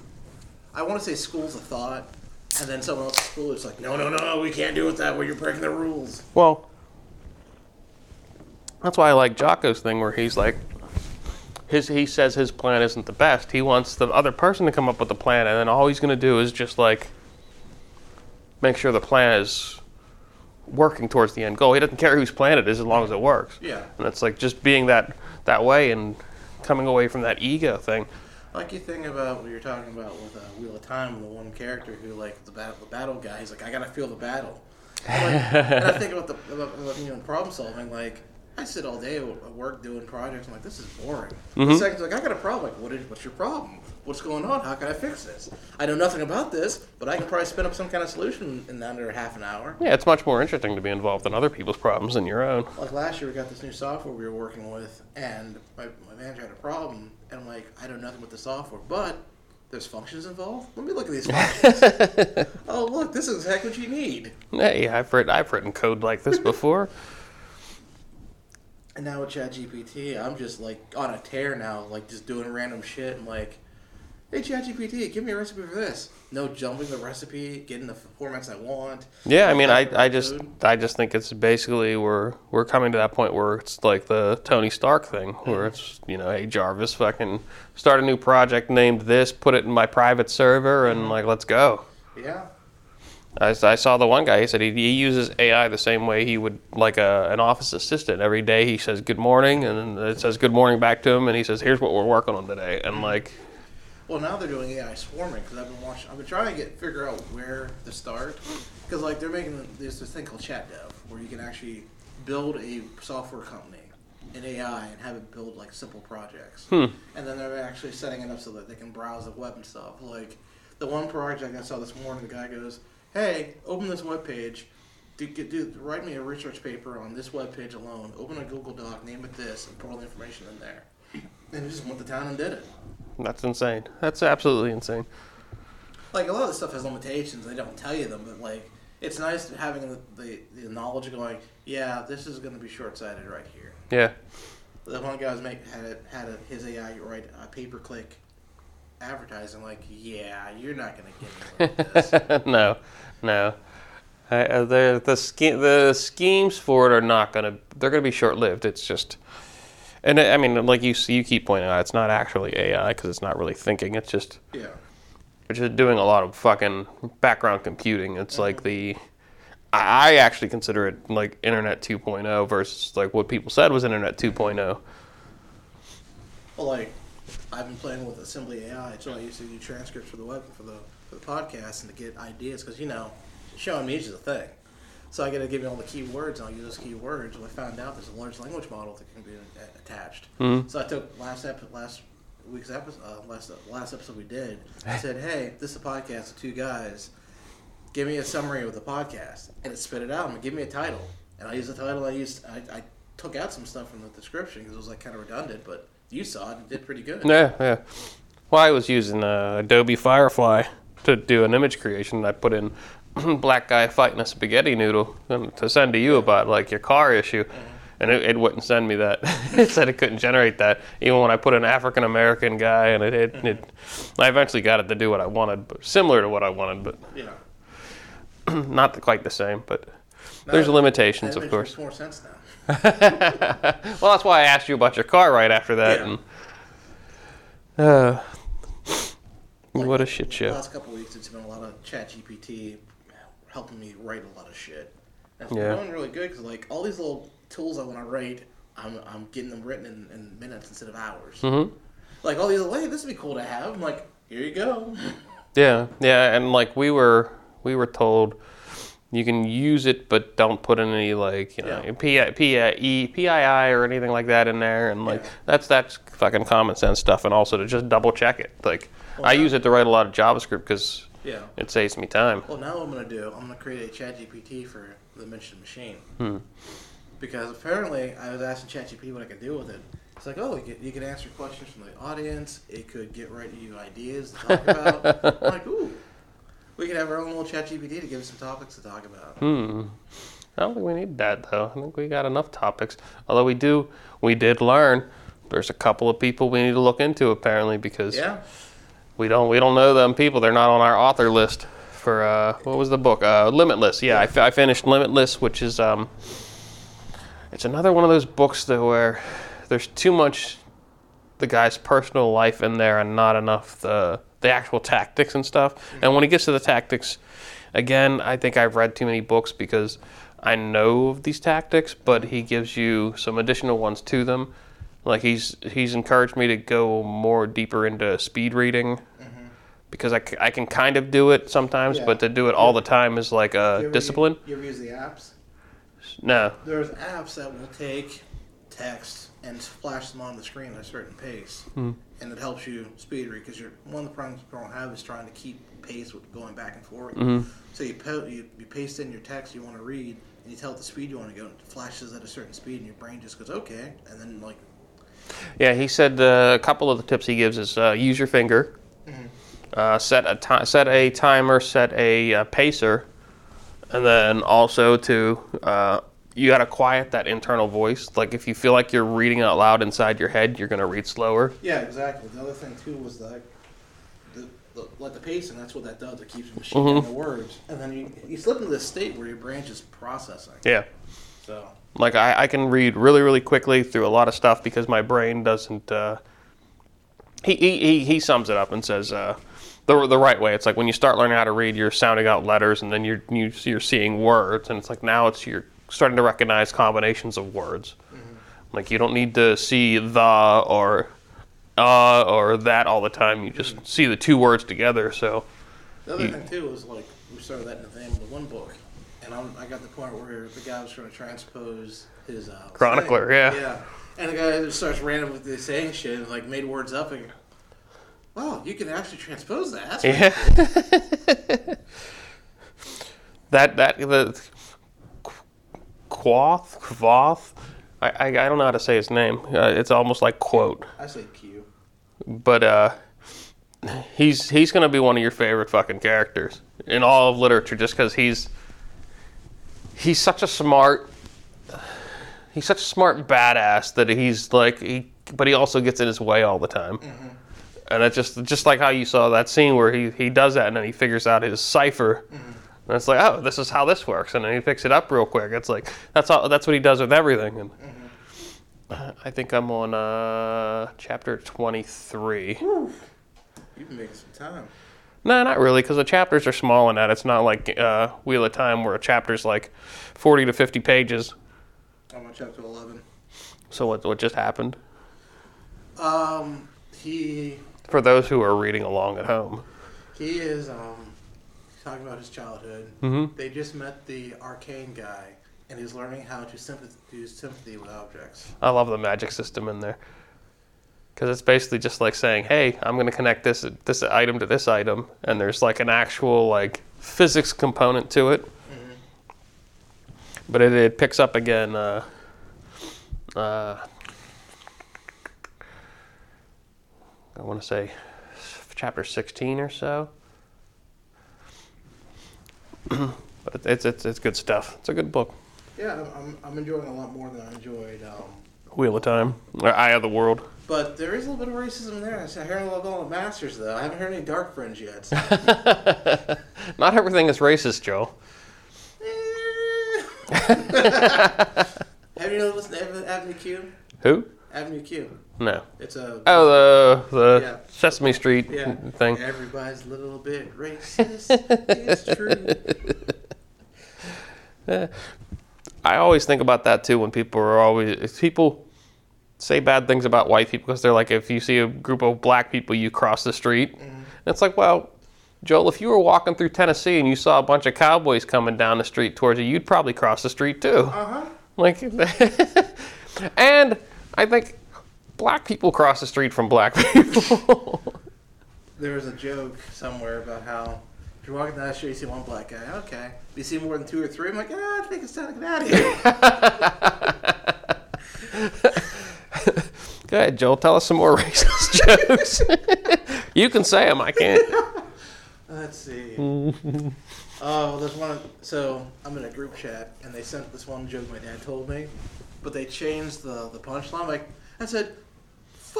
S3: I want to say schools of thought, and then someone else's school is like, no, no, no, we can't do it that way. You're breaking the rules.
S2: Well, that's why I like Jocko's thing where he's like, his he says his plan isn't the best. He wants the other person to come up with the plan, and then all he's going to do is just like make sure the plan is working towards the end goal. He doesn't care whose plan it is as long as it works.
S3: Yeah.
S2: And it's like just being that that way and coming away from that ego thing.
S3: Like you think about what you're talking about with uh, Wheel of Time, the one character who like the battle, the battle guy. He's like, I gotta feel the battle. And, like, and I think about the about, about, you know problem solving. Like I sit all day at work doing projects. I'm like, this is boring. The mm-hmm. second's like, I got a problem. Like, what is what's your problem? What's going on? How can I fix this? I know nothing about this, but I can probably spin up some kind of solution in under half an hour.
S2: Yeah, it's much more interesting to be involved in other people's problems than your own.
S3: Like last year, we got this new software we were working with, and my, my manager had a problem, and I'm like, I know nothing with the software, but there's functions involved. Let me look at these functions. oh, look, this is exactly what you need.
S2: Hey, I've written I've written code like this before.
S3: And now with ChatGPT, I'm just like on a tear now, like just doing random shit. I'm like, hey, ChatGPT, give me a recipe for this. No jumping the recipe, getting the formats I want.
S2: Yeah, I mean, I, I just I just think it's basically we're we're coming to that point where it's like the Tony Stark thing, where it's you know, hey Jarvis, fucking start a new project named this, put it in my private server, and mm-hmm. like let's go.
S3: Yeah.
S2: I, I saw the one guy. He said he, he uses AI the same way he would like a, an office assistant. Every day he says good morning, and it says good morning back to him, and he says here's what we're working on today, and mm-hmm. like
S3: Well, now they're doing AI swarming because I've been watching. I've been trying to get figure out where to start because like they're making there's this thing called ChatDev where you can actually build a software company in AI and have it build like simple projects, hmm. and then they're actually setting it up so that they can browse the web and stuff. Like the one project I saw this morning, the guy goes, "Hey, open this web page." Do, do, write me a research paper on this web page alone. Open a Google Doc, name it this, and put all the information in there. And he just went to town and did it.
S2: that's insane. That's absolutely insane.
S3: like a lot of this stuff has limitations. They don't tell you them, but like it's nice having the, the, the knowledge of going, yeah, this is going to be short sighted right here.
S2: Yeah.
S3: The one guy was make had it had a, his AI write a pay per click advertising. Like, yeah, you're not going to get this.
S2: no, no. Uh, uh, the the ske- the schemes for it are not gonna. They're gonna be short lived. It's just, and I I mean, like you you keep pointing out, it's not actually AI because it's not really thinking. It's just
S3: yeah,
S2: it's just doing a lot of fucking background computing. It's like the. I actually consider it like Internet 2.0 versus like what people said was Internet oh. 2.0.
S3: well, like I've been playing with AssemblyAI, so I used to do transcripts for the web for the for the podcast and to get ideas because you know, showing me is a thing. So I got to give me all the keywords, and I'll use those keywords. And I found out there's a large language model that can be a- attached. So I took last ep- last week's episode, uh, last last episode we did. I said, "Hey, this is a podcast of two guys. Give me a summary of the podcast," and it spit it out. and give me a title, and I used the title. I used I, I took out some stuff from the description because it was like kind of redundant, but you saw it. It did pretty good.
S2: Yeah, yeah. Well, I was using uh, Adobe Firefly to do an image creation. I put in black guy fighting a spaghetti noodle and to send to you about like your car issue, uh-huh. and it, it wouldn't send me that. it said it couldn't generate that, even when I put an African American guy, and it, it, it. Mm-hmm. I eventually got it to do what I wanted, but similar to what I wanted, but
S3: Yeah.
S2: not quite the same. But there's limitations, of
S3: makes
S2: course.
S3: more sense now.
S2: well, that's why I asked you about your car right after that.
S3: Yeah.
S2: And, uh,
S3: Like,
S2: what a shit
S3: The
S2: show.
S3: last couple of weeks, it's been a lot of ChatGPT helping me write a lot of shit. It's
S2: Yeah.
S3: going really good because like all these little tools I want to write, I'm, I'm getting them written in, in minutes instead of hours.
S2: Mm-hmm.
S3: Like all these, hey, this would be cool to have. I'm like, here you go.
S2: Yeah, yeah, and like we were we were told you can use it, but don't put any like you know
S3: Yeah.
S2: PI, PII or anything like that in there, and like
S3: Yeah.
S2: that's that's fucking common sense stuff, and also to just double check it. Like I
S3: yeah.
S2: use it to write a lot of JavaScript because
S3: Yeah.
S2: it saves me time.
S3: Well, now what I'm gonna do, I'm gonna create a ChatGPT for the Mensch and machine.
S2: Hmm.
S3: Because apparently, I was asking ChatGPT what I could do with it. It's like, oh, you could answer questions from the audience. It could get right to you ideas to talk about. I'm like, ooh, we could have our own little ChatGPT to give us some topics to talk about.
S2: Hmm. I don't think we need that though. I think we got enough topics. Although we do, we did learn. There's a couple of people we need to look into apparently because
S3: Yeah.
S2: We don't we don't know them people. They're not on our author list for uh, what was the book? Uh, Limitless. Yeah, I, fi- finished Limitless, which is um, it's another one of those books that where there's too much the guy's personal life in there and not enough the the actual tactics and stuff. And when he gets to the tactics, again, I think I've read too many books because I know of these tactics, but he gives you some additional ones to them. Like he's he's encouraged me to go more deeper into speed reading because I, I can kind of do it sometimes,
S3: Yeah.
S2: but to do it all the time is like
S3: You
S2: a
S3: ever
S2: discipline.
S3: use- You ever use the apps?
S2: No.
S3: There's apps that will take text and flash them on the screen at a certain pace,
S2: Hmm.
S3: And it helps you speed read because you're one of the problems people don't have is trying to keep pace with going back and forth.
S2: Mm-hmm.
S3: So you, po- you you paste in your text you want to read, and you tell it the speed you want to go, and it flashes at a certain speed, and your brain just goes okay, and then like
S2: Yeah, he said uh, a couple of the tips he gives is uh, use your finger, uh, set a ti- set a timer, set a uh, pacer, and then also to uh, you got to quiet that internal voice. Like if you feel like you're reading out loud inside your head, you're gonna read slower.
S3: yeah exactly. The other thing too was like the, the like the pace, and that's what that does. It keeps machining the words, and then you you slip into this state where your brain just processing.
S2: Yeah.
S3: So
S2: Like I, I can read really, really quickly through a lot of stuff because my brain doesn't. Uh, he, he, he, he sums it up and says uh, the, the right way. It's like when you start learning how to read, you're sounding out letters and then you're you, you're seeing words, and it's like now it's you're starting to recognize combinations of words. Like you don't need to see the or uh or that all the time. You just see the two words together. So
S3: The other
S2: You-
S3: thing too is like we started that in the name of one book, and I'm, I got the point where the guy was trying to transpose his uh,
S2: Chronicler,
S3: saying.
S2: yeah.
S3: yeah, and the guy just starts random with the saying shit and like made words up and. Wow, you can actually transpose that. That's
S2: Yeah. that that the Quoth Quoth. I, I, I don't know how to say his name. Uh, it's almost like quote,
S3: I say Q.
S2: but uh, he's he's gonna be one of your favorite fucking characters in all of literature, just because he's he's such a smart he's such a smart badass that he's like he, but he also gets in his way all the time. And it's just just like how you saw that scene where he, he does that and then he figures out his cipher. And it's like, oh, this is how this works, and then he picks it up real quick. It's like that's all. That's what he does with everything. And uh, I think I'm on uh, chapter 23.
S3: You've been making some time.
S2: No, not really, because the chapters are small in that. It's not like uh, Wheel of Time where a chapter's like 40 to 50 pages.
S3: I'm on chapter 11.
S2: So what what just happened?
S3: Um, he
S2: For those who are reading along at home.
S3: he is um talking about his childhood.
S2: Mhm.
S3: They just met the arcane guy, and he's learning how to sympath- use sympathy with objects.
S2: I love the magic system in there. Because it's basically just like saying, "Hey, I'm going to connect this this item to this item," and there's like an actual like physics component to it. But it, it picks up again. Uh, uh, I want to say chapter 16 or so. but it's it's it's good stuff. It's a good book.
S3: Yeah, I'm, I'm, enjoying it a lot more than I enjoyed. Um,
S2: Wheel of Time, or Eye of the World.
S3: but there is a little bit of racism there. I heard a little the masters though. I haven't heard any dark friends yet.
S2: Not everything is racist, Joe.
S3: Have you listened to Avenue Q?
S2: Who?
S3: Avenue Q.
S2: No.
S3: It's a
S2: Oh, the the
S3: Yeah.
S2: Sesame Street
S3: yeah
S2: thing.
S3: Everybody's a little bit racist. it's true.
S2: I always think about that too when people are always if people say bad things about white people because they're like if you see a group of black people you cross the street. And it's like, well, Joel, if you were walking through Tennessee and you saw a bunch of cowboys coming down the street towards you, you'd probably cross the street too.
S3: Uh huh.
S2: Like, and I think black people cross the street from black people.
S3: There was a joke somewhere about how if you're walking down the street, you see one black guy. Okay. If you see more than two or three, I'm like, ah, I think it's time to get out of here.
S2: Go ahead, Joel. Tell us some more racist jokes. you can say them. I can't.
S3: Let's see. oh, well, there's one. So I'm in a group chat, and they sent this one joke my dad told me, but they changed the the punchline. Like I said,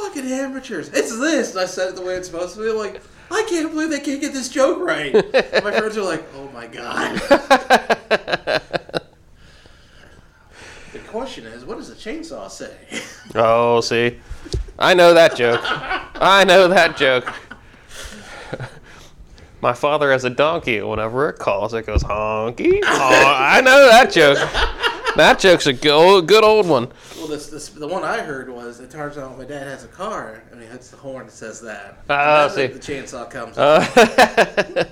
S3: "Fucking amateurs." It's this. And I said it the way it's supposed to be. I'm like, I can't believe they can't get this joke right. And my friends are like, "Oh my god." the question is, what does a chainsaw say?
S2: Oh, see, I know that joke. I know that joke. My father has a donkey. Whenever it calls, it goes honky. honk. I know that joke. That joke's a good old, good old one.
S3: Well, this, this the one I heard was it turns out my dad has a car and he hits the horn and says that. And then
S2: see.
S3: the chainsaw comes.
S2: Uh,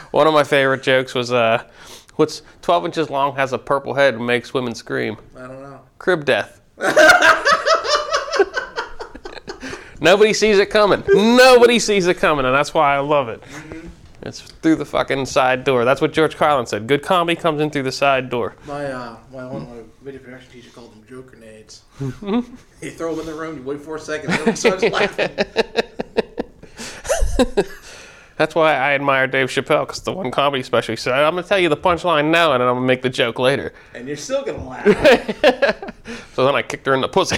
S2: one of my favorite jokes was, uh, "What's 12 inches long, has a purple head, and makes women scream."
S3: I don't know.
S2: Crib death. Nobody sees it coming. Nobody sees it coming, and that's why I love it. It's through the fucking side door. That's what George Carlin said. Good comedy comes in through the side door.
S3: My uh, my one my video production teacher called them joke grenades. you throw them in the room, you wait four seconds, everyone starts laughing.
S2: That's why I admire Dave Chappelle, because the one comedy special he said, I'm going to tell you the punchline now, and then I'm going to make the joke later.
S3: and you're still gonna laugh.
S2: So then I kicked her in the pussy.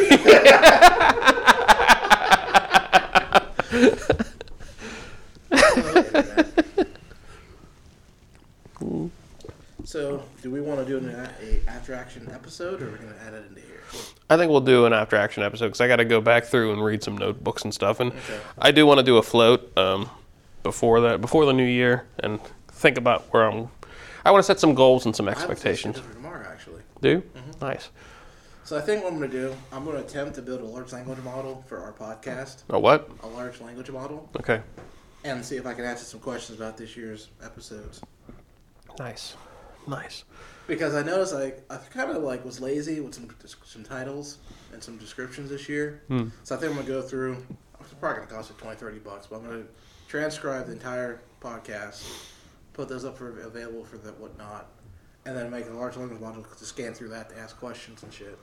S3: So, do we want to do an a after action episode, or are we gonna add it into here?
S2: I think we'll do an after action episode because I got to go back through and read some notebooks and stuff, and
S3: Okay.
S2: I do want to do a float um, before that, before the new year, and think about where I'm. I want to set some goals and some
S3: I have a
S2: expectations.
S3: tomorrow, actually.
S2: Do
S3: Mm-hmm.
S2: nice.
S3: So I think what I'm gonna do, I'm gonna attempt to build a large language model for our podcast,
S2: A what?
S3: a large language model,
S2: Okay,
S3: and see if I can answer some questions about this year's episodes.
S2: nice, nice.
S3: Because I noticed like I kind of like was lazy with some some titles and some descriptions this year.
S2: Hmm.
S3: So I think I'm gonna go through. It's probably gonna cost like 20, 30 bucks, but I'm gonna transcribe the entire podcast, put those up for available for the whatnot, and then make a large language model to scan through that to ask questions and shit.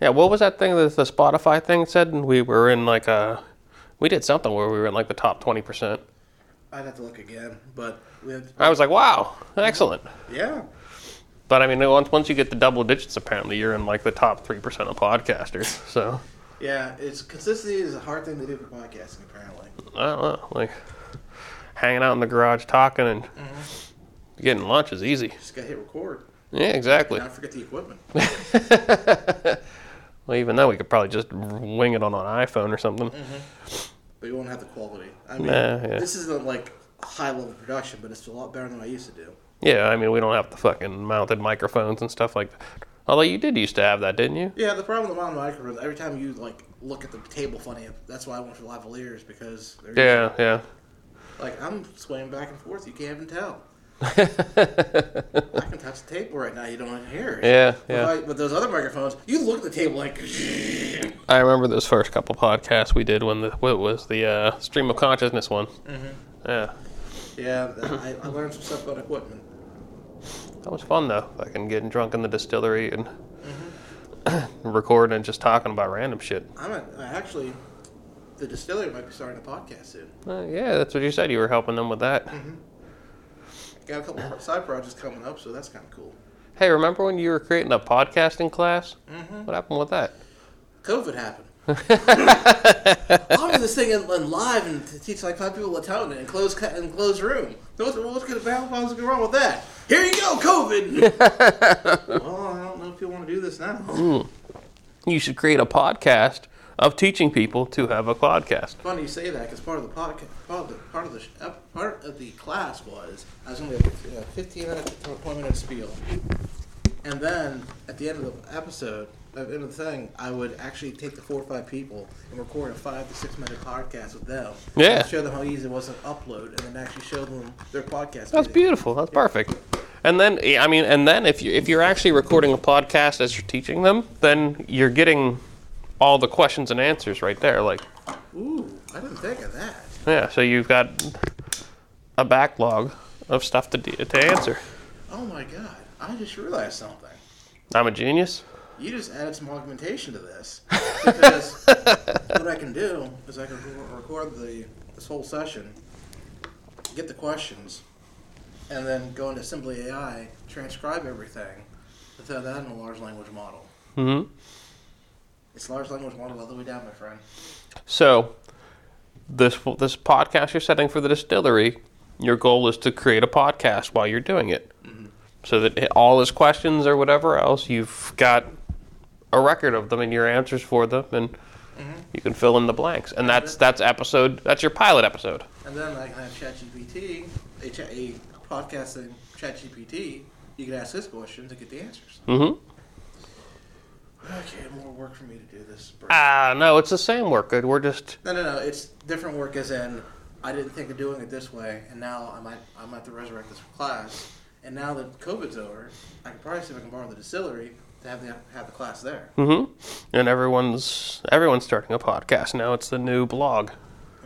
S2: Yeah, what was that thing that the Spotify thing said? We were in like a, we did something where we were in like the top twenty percent.
S3: I'd have to look again, but we had,
S2: I was like, wow, excellent.
S3: yeah.
S2: But I mean, once once you get the double digits, apparently you're in like the top three percent of podcasters. So
S3: Yeah, it's consistency is a hard thing to do for podcasting. Apparently,
S2: I don't know, like hanging out in the garage talking and mm-hmm. getting lunch is easy.
S3: just gotta hit record.
S2: Yeah, exactly.
S3: Not forget the equipment.
S2: Well, even though we could probably just wing it on an iPhone or something. Mm-hmm.
S3: but you won't have the quality. I mean,
S2: Nah, yeah.
S3: this isn't like high level production, but it's a lot better than I used to do.
S2: Yeah, I mean, we don't have the fucking mounted microphones and stuff like that. Although you did used to have that, didn't you?
S3: Yeah, the problem with the mountain microphones, every time you like look at the table funny, that's why I went for lavaliers because they're
S2: Yeah, yeah.
S3: like I'm swaying back and forth. You can't even tell. I can touch the table right now. You don't even hear it.
S2: Yeah,
S3: But,
S2: yeah.
S3: I- but those other microphones, you look at the table like.
S2: I remember those first couple podcasts we did when the what was the uh, stream of consciousness one. Yeah,
S3: Yeah, I, I learned some stuff about equipment.
S2: That was fun though. Fucking getting drunk in the distillery and recording and just talking about random shit.
S3: I'm I actually, the distillery might be starting a podcast soon.
S2: Uh, yeah, that's what you said. You were helping them with that.
S3: Got a couple side projects coming up, so that's kind of cool.
S2: Hey, remember when you were creating a podcasting class? What happened with that?
S3: COVID happened. I'll do this thing in, in live and teach like five people Italian in enclosed ca- enclosed room. What's, what's going to go wrong with that? Here you go, COVID. well, I don't know if you want to do this now. Hmm.
S2: You should create a podcast of teaching people to have a podcast.
S3: Funny you say that because part of the podcast, part of the part of the part of the class was I was only a fif- fifteen minute, to twenty minute spiel, and then at the end of the episode, at the thing, I would actually take the four or five people and record a five to six minute podcast with them.
S2: Yeah.
S3: show them how easy it was to upload, and then actually show them their podcast.
S2: That's
S3: video.
S2: beautiful. That's perfect. And then, I mean, and then if you if you're actually recording a podcast as you're teaching them, then you're getting all the questions and answers right there. Like,
S3: Ooh, I didn't think of that.
S2: yeah, so you've got a backlog of stuff to de- to answer.
S3: Oh my god, I just realized something.
S2: I'm a genius.
S3: You just added some augmentation to this. Because what I can do is I can record the this whole session, get the questions, and then go into AssemblyAI, transcribe everything, and throw that in a large language model.
S2: hmm
S3: It's large language model all the way down, my friend.
S2: So, this this podcast you're setting for the distillery, your goal is to create a podcast while you're doing it, so that all his questions or whatever else, you've got a record of them and your answers for them, and You can fill in the blanks, and that's that's episode. That's your pilot episode.
S3: And then I can have ChatGPT, a, chat, a podcasting ChatGPT. You can ask this question to get the answers.
S2: Mm-hmm.
S3: Okay, more work for me to do this.
S2: Ah, no, it's the same work. Good, We're just
S3: No, no, no. It's different work as in I didn't think of doing it this way, and now I might I might have to resurrect this for class. And now that COVID's over, I can probably see if I can borrow the distillery to have the have the class there.
S2: mm-hmm. And everyone's everyone's starting a podcast now. It's the new blog.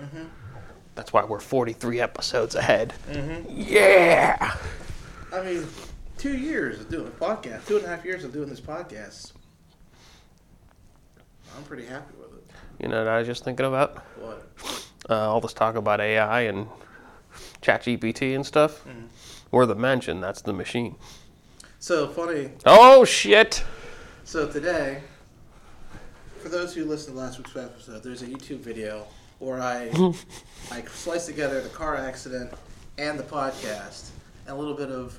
S2: Mhm. That's why we're 43 episodes ahead. Mhm. Yeah.
S3: I mean, two years of doing a podcast, two and a half years of doing this podcast. I'm pretty happy with it.
S2: You know what I was just thinking about?
S3: What?
S2: uh, all this talk about AI and ChatGPT and stuff. We're the mensch. That's the machine.
S3: So funny.
S2: Oh shit!
S3: So today, for those who listened to last week's episode, there's a YouTube video where I I sliced together the car accident and the podcast and a little bit of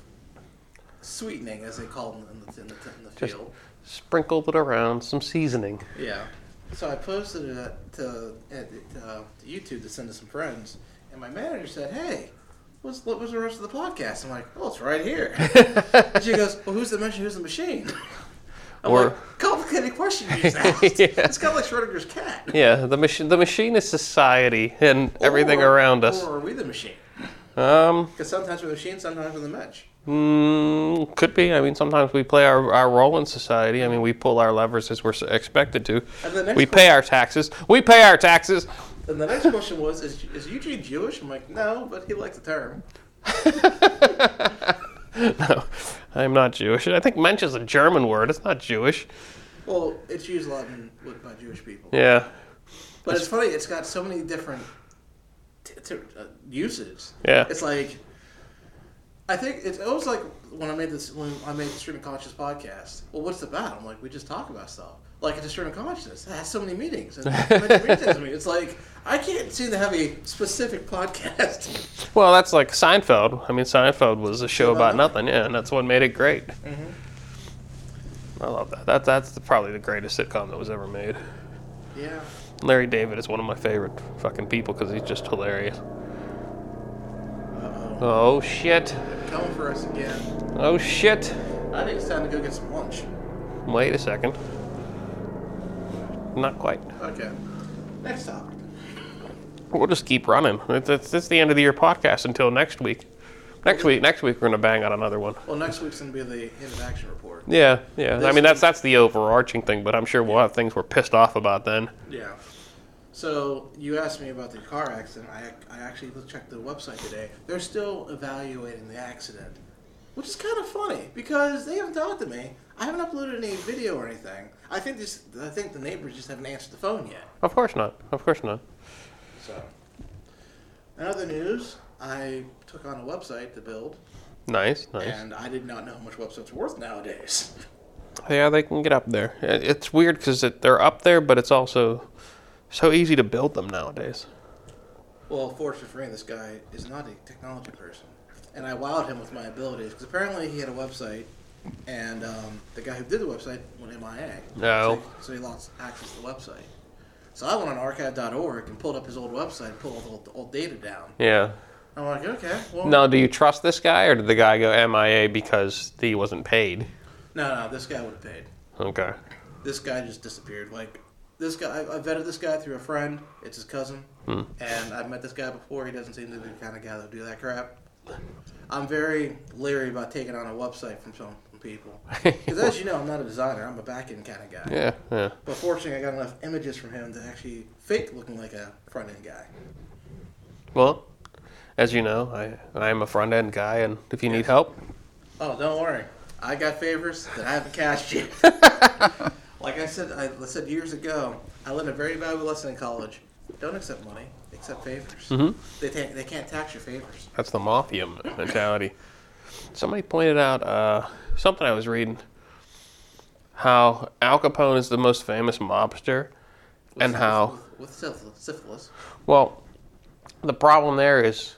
S3: sweetening, as they call it in the, in the, in the
S2: Just-
S3: field.
S2: Sprinkled it around, some seasoning.
S3: Yeah. So I posted it to, uh, to YouTube to send to some friends, and my manager said, "Hey, what's what was the rest of the podcast?" I'm like, "Oh, it's right here." and she goes, "Well, who's the machine? Who's the machine?" I'm
S2: Or-
S3: like, "Complicated question you just asked.
S2: Yeah.
S3: It's kind of like Schrodinger's cat."
S2: Yeah, the machine. The machine is society and everything around us.
S3: Or are we the machine?
S2: Um,
S3: Because sometimes we're the machine, sometimes we're the match.
S2: mm, could be. I mean, sometimes we play our, our role in society. I mean, we pull our levers as we're expected to.
S3: And the next
S2: We pay our taxes. We pay our taxes.
S3: And the next question was, "Is, is Eugene Jewish?" I'm like, "No, but he likes the term."
S2: no, I'm not Jewish. I think mensch is a German word. It's not Jewish.
S3: Well, it's used a lot in, with, by Jewish people.
S2: Yeah,
S3: But it's funny. It's got so many different t- t- uh, uses.
S2: Yeah.
S3: It's like I think it's always like when I made this when I made the Stream of Conscious podcast. Well, what's it about? I'm like, we just talk about stuff. Like a of Consciousness. It has so many meanings. And it's like I can't seem to have a specific podcast.
S2: Well, that's like Seinfeld. I mean, Seinfeld was a show
S3: about
S2: about nothing, yeah, and that's what made it great. Mm-hmm. I love that. That that's the, probably the greatest sitcom that was ever made.
S3: yeah.
S2: Larry David is one of my favorite fucking people because he's just hilarious.
S3: Uh-oh.
S2: Oh shit!
S3: Coming for us again.
S2: Oh shit!
S3: I think it's time to go get some lunch.
S2: Wait a second. Not quite.
S3: Okay. Next topic.
S2: We'll just keep running. It's, it's, it's the end of the year podcast until next week. Next week, next week we're gonna bang out another one.
S3: Well, next week's gonna be the end of action report.
S2: Yeah, yeah. I mean, that's that's the overarching thing, but I'm sure we'll have things we're pissed off about then.
S3: Yeah. So you asked me about the car accident. I, I actually checked the website today. They're still evaluating the accident, which is kind of funny because they haven't talked to me. I haven't uploaded any video or anything. I think this. I think the neighbors just haven't answered the phone yet.
S2: Of course not. Of course not.
S3: So. In other news, I took on a website to build,
S2: Nice, nice.
S3: and I did not know how much websites are worth nowadays.
S2: Yeah, they can get up there. It's weird because it, they're up there, but it's also so easy to build them nowadays.
S3: Well, fortunately for me, this guy is not a technology person, and I wowed him with my abilities because apparently he had a website, and um, the guy who did the website went MIA.
S2: No.
S3: So, so he lost access to the website. So I went on archive.org and pulled up his old website, and pulled all the old, old data down.
S2: Yeah.
S3: I'm like, okay, well,
S2: Now, do you trust this guy, or did the guy go MIA because he wasn't paid?
S3: no, no, this guy would have paid.
S2: Okay.
S3: This guy just disappeared. Like this guy, I, I vetted this guy through a friend. It's his cousin, and I've met this guy before. He doesn't seem to be the kind of guy that would do that crap. I'm very leery about taking on a website from some people because, as you know, I'm not a designer. I'm a back end kind of guy.
S2: Yeah, yeah.
S3: But fortunately, I got enough images from him to actually fake looking like a front end guy.
S2: Well, as you know, I I am a front end guy, and if you need help,
S3: Oh, don't worry. I got favors that I haven't cashed yet. like I said, I said years ago, I learned a very valuable lesson in college. Don't accept money, accept favors.
S2: Mhm.
S3: They, ta- they can't tax your favors.
S2: that's the mafia mentality. Somebody pointed out uh, something I was reading how Al Capone is the most famous mobster, and
S3: With-
S2: how
S3: With, syphilis. syphilis.
S2: Well, the problem there is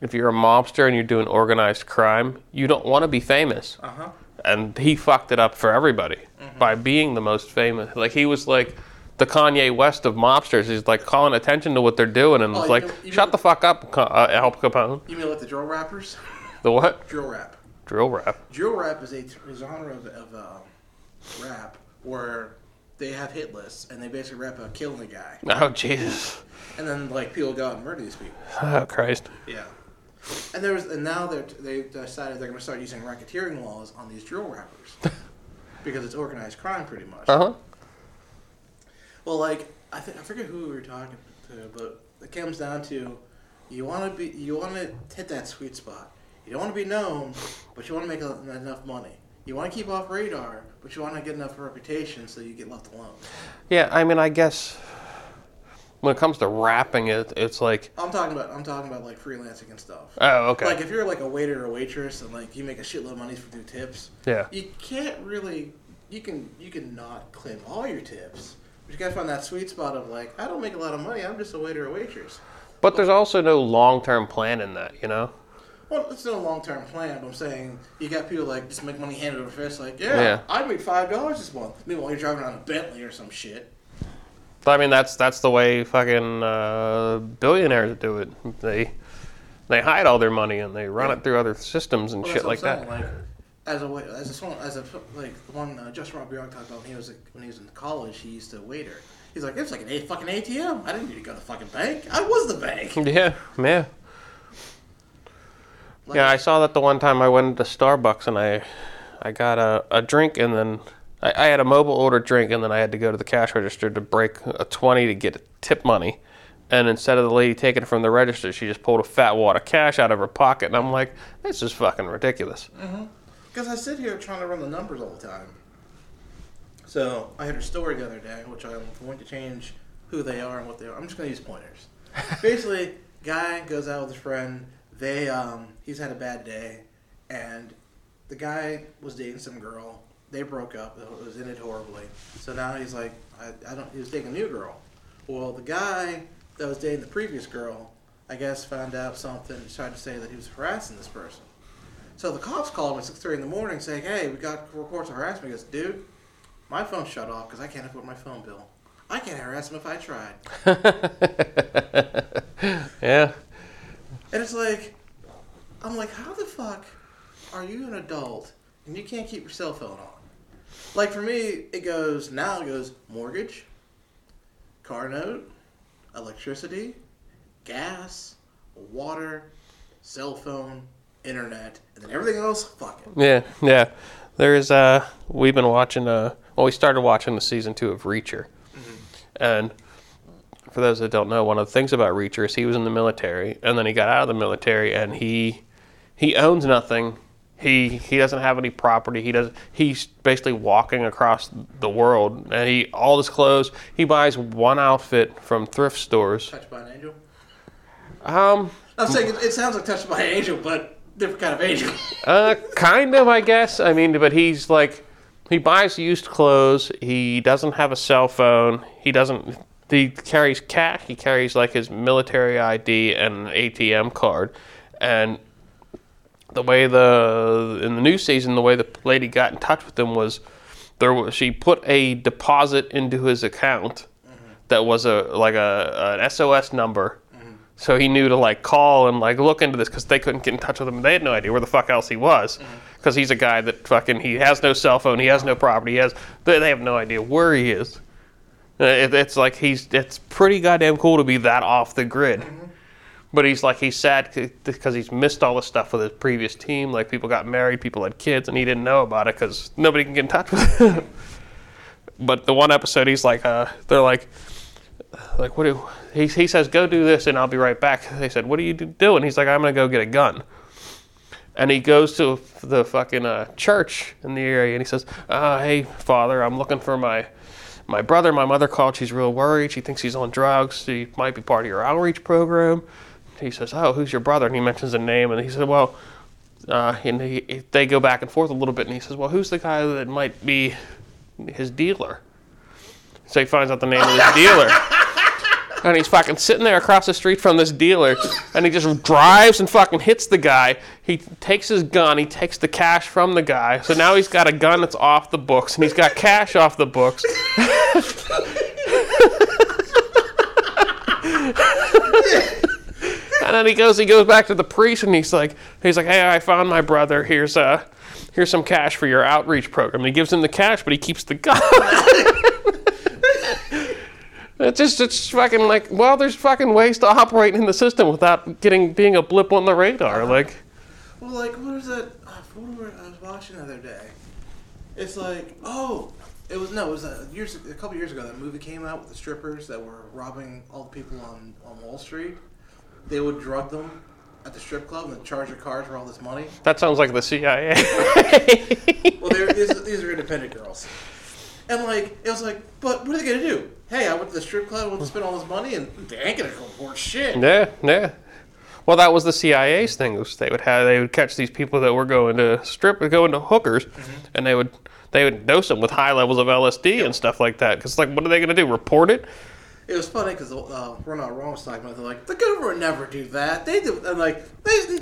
S2: if you're a mobster and you're doing organized crime, you don't want to be famous.
S3: Uh huh.
S2: And he fucked it up for everybody by being the most famous. Like he was like the Kanye West of mobsters. He's like calling attention to what they're doing, and
S3: Oh,
S2: it's like,
S3: know-
S2: shut
S3: know-
S2: the fuck up, uh, Al Capone.
S3: You mean like the drill rappers?
S2: The what?
S3: Drill rap.
S2: Drill rap.
S3: Drill rap is a t- genre of, of um, rap where they have hit lists and they basically rap about killing a guy,
S2: Oh Jesus.
S3: and then like people go out and murder these people.
S2: Oh Christ.
S3: Yeah. And there was, and now they're they decided they're going to start using racketeering laws on these drill rappers because it's organized crime, pretty much.
S2: Uh huh.
S3: Well, like I think I forget who we were talking to, but it comes down to you want to be you want to hit that sweet spot. You don't want to be known, but you want to make a, enough money. You want to keep off radar, but you want to get enough reputation so you get left alone.
S2: Yeah, I mean, I guess when it comes to rapping, it it's like,
S3: I'm talking about I'm talking about like freelancing and stuff.
S2: oh okay.
S3: Like if you're like a waiter or waitress and like you make a shitload of money for through tips,
S2: yeah.
S3: you can't really you can you can not claim all your tips. But you gotta find that sweet spot of like I don't make a lot of money. I'm just a waiter or waitress.
S2: But there's also no long-term plan in that, you know.
S3: Well, it's not a long term plan, but I'm saying you got people like just make money hand over fist, like, yeah,
S2: Yeah.
S3: I made five dollars this month. Meanwhile, you're driving around a Bentley or some shit.
S2: I mean, that's that's the way fucking uh, billionaires do it. They they hide all their money and they run it through other systems and
S3: Well,
S2: shit
S3: that's
S2: like
S3: I'm
S2: that.
S3: saying, Like, as a wa- as a song, as a like the one uh, Justin Robert talked about when he was when he was in college, he used to waiter. He's like, it was like an a fucking ATM. I didn't need to go to the fucking bank. I was the bank.
S2: Yeah, yeah.
S3: Like,
S2: Yeah, I saw that the one time I went to Starbucks and I, I got a, a drink and then I, I had a mobile order drink and then I had to go to the cash register to break a twenty to get tip money, and instead of the lady taking it from the register, she just pulled a fat wad of cash out of her pocket, and I'm like, this is fucking ridiculous. Mm-hmm.
S3: Because I sit here trying to run the numbers all the time. So I had a story the other day, which I'm going to change who they are and what they are. I'm just going to use pointers. Basically, guy goes out with his friend. They um, he's had a bad day, and the guy was dating some girl. They broke up. It was ended horribly. So now he's like, I, I don't. He was dating a new girl. Well, the guy that was dating the previous girl, I guess, found out something. and tried to say that he was harassing this person. So the cops called him at six thirty in the morning, saying, "Hey, we got reports of harassment." He goes, "Dude, my phone shut off because I can't afford my phone bill. I can't harass him if I tried."
S2: Yeah,
S3: And it's like, I'm like, how the fuck are you an adult and you can't keep your cell phone on? Like for me, it goes now. It goes mortgage, car note, electricity, gas, water, cell phone, internet, and then everything else. Fuck it.
S2: yeah, yeah. There's uh, we've been watching uh, well, we started watching the season two of Reacher, and for those that don't know, one of the things about Reacher is he was in the military, and then he got out of the military, and he he owns nothing. He he doesn't have any property. He does. He's basically walking across the world, and he all his clothes. He buys one outfit from thrift stores.
S3: Touched by an angel.
S2: Um,
S3: I'm saying it, it sounds like touched by an angel, but different kind of angel.
S2: Uh, kind of, I guess. I mean, but he's like, he buys used clothes. He doesn't have a cell phone. He doesn't. He carries cash. He carries like his military ID and an ATM card. And the way the in the new season, the way the lady got in touch with him was there. Was, she put a deposit into his account that was a like a an SOS number. So he knew to like call and like look into this because they couldn't get in touch with him. They had no idea where the fuck else he was mm-hmm. because he's a guy that fucking he has no cell phone, he has no property, he has they, they have no idea where he is. Uh, It, it's like he's it's pretty goddamn cool to be that off the grid. But he's like he's sad because he's missed all the stuff with his previous team. Like people got married, people had kids, and he didn't know about it because nobody can get in touch with him. but the one episode, he's like, uh, they're like, like what do he, he says go do this and i'll be right back they said what are you doing he's like i'm gonna go get a gun and he goes to the fucking uh, church in the area and he says uh, hey father i'm looking for my my brother my mother called. She's real worried. She thinks he's on drugs. He might be part of your outreach program. He says oh who's your brother? And he mentions a name. And he said well uh, and he, they go back and forth a little bit and he says well who's the guy that might be his dealer? So he finds out the name of this dealer. And he's fucking sitting there across the street from this dealer, and he just drives and fucking hits the guy. He takes his gun, he takes the cash from the guy. So now he's got a gun that's off the books, and he's got cash off the books. and then he goes, he goes back to the priest, and he's like, he's like, hey, I found my brother. Here's uh, here's some cash for your outreach program. And he gives him the cash, but he keeps the gun. It's just it's fucking like well, there's fucking ways to operate in the system without getting being a blip on the radar. Like
S3: Well, like, what was that? Uh, I was watching the other day? It's like, oh, it was no, it was a, years a couple years ago. That movie came out with the strippers that were robbing all the people on on Wall Street. They would drug them at the strip club and charge their cars for all this money.
S2: that sounds like the CIA.
S3: Well, these, these are independent girls. And like, it was like, but what are they gonna do? Hey, I went to the strip club, I went to spend all this money, and they ain't gonna go for shit.
S2: yeah, yeah. Well, that was the CIA's thing. They would have they would catch these people that were going to strip, or going to hookers, and they would they would dose them with high levels of LSD and stuff like that. Because like, what are they going to do? Report it?
S3: It was funny because uh, we're not wrong was talking about. They're like, the government would never do that. They do, and like, they.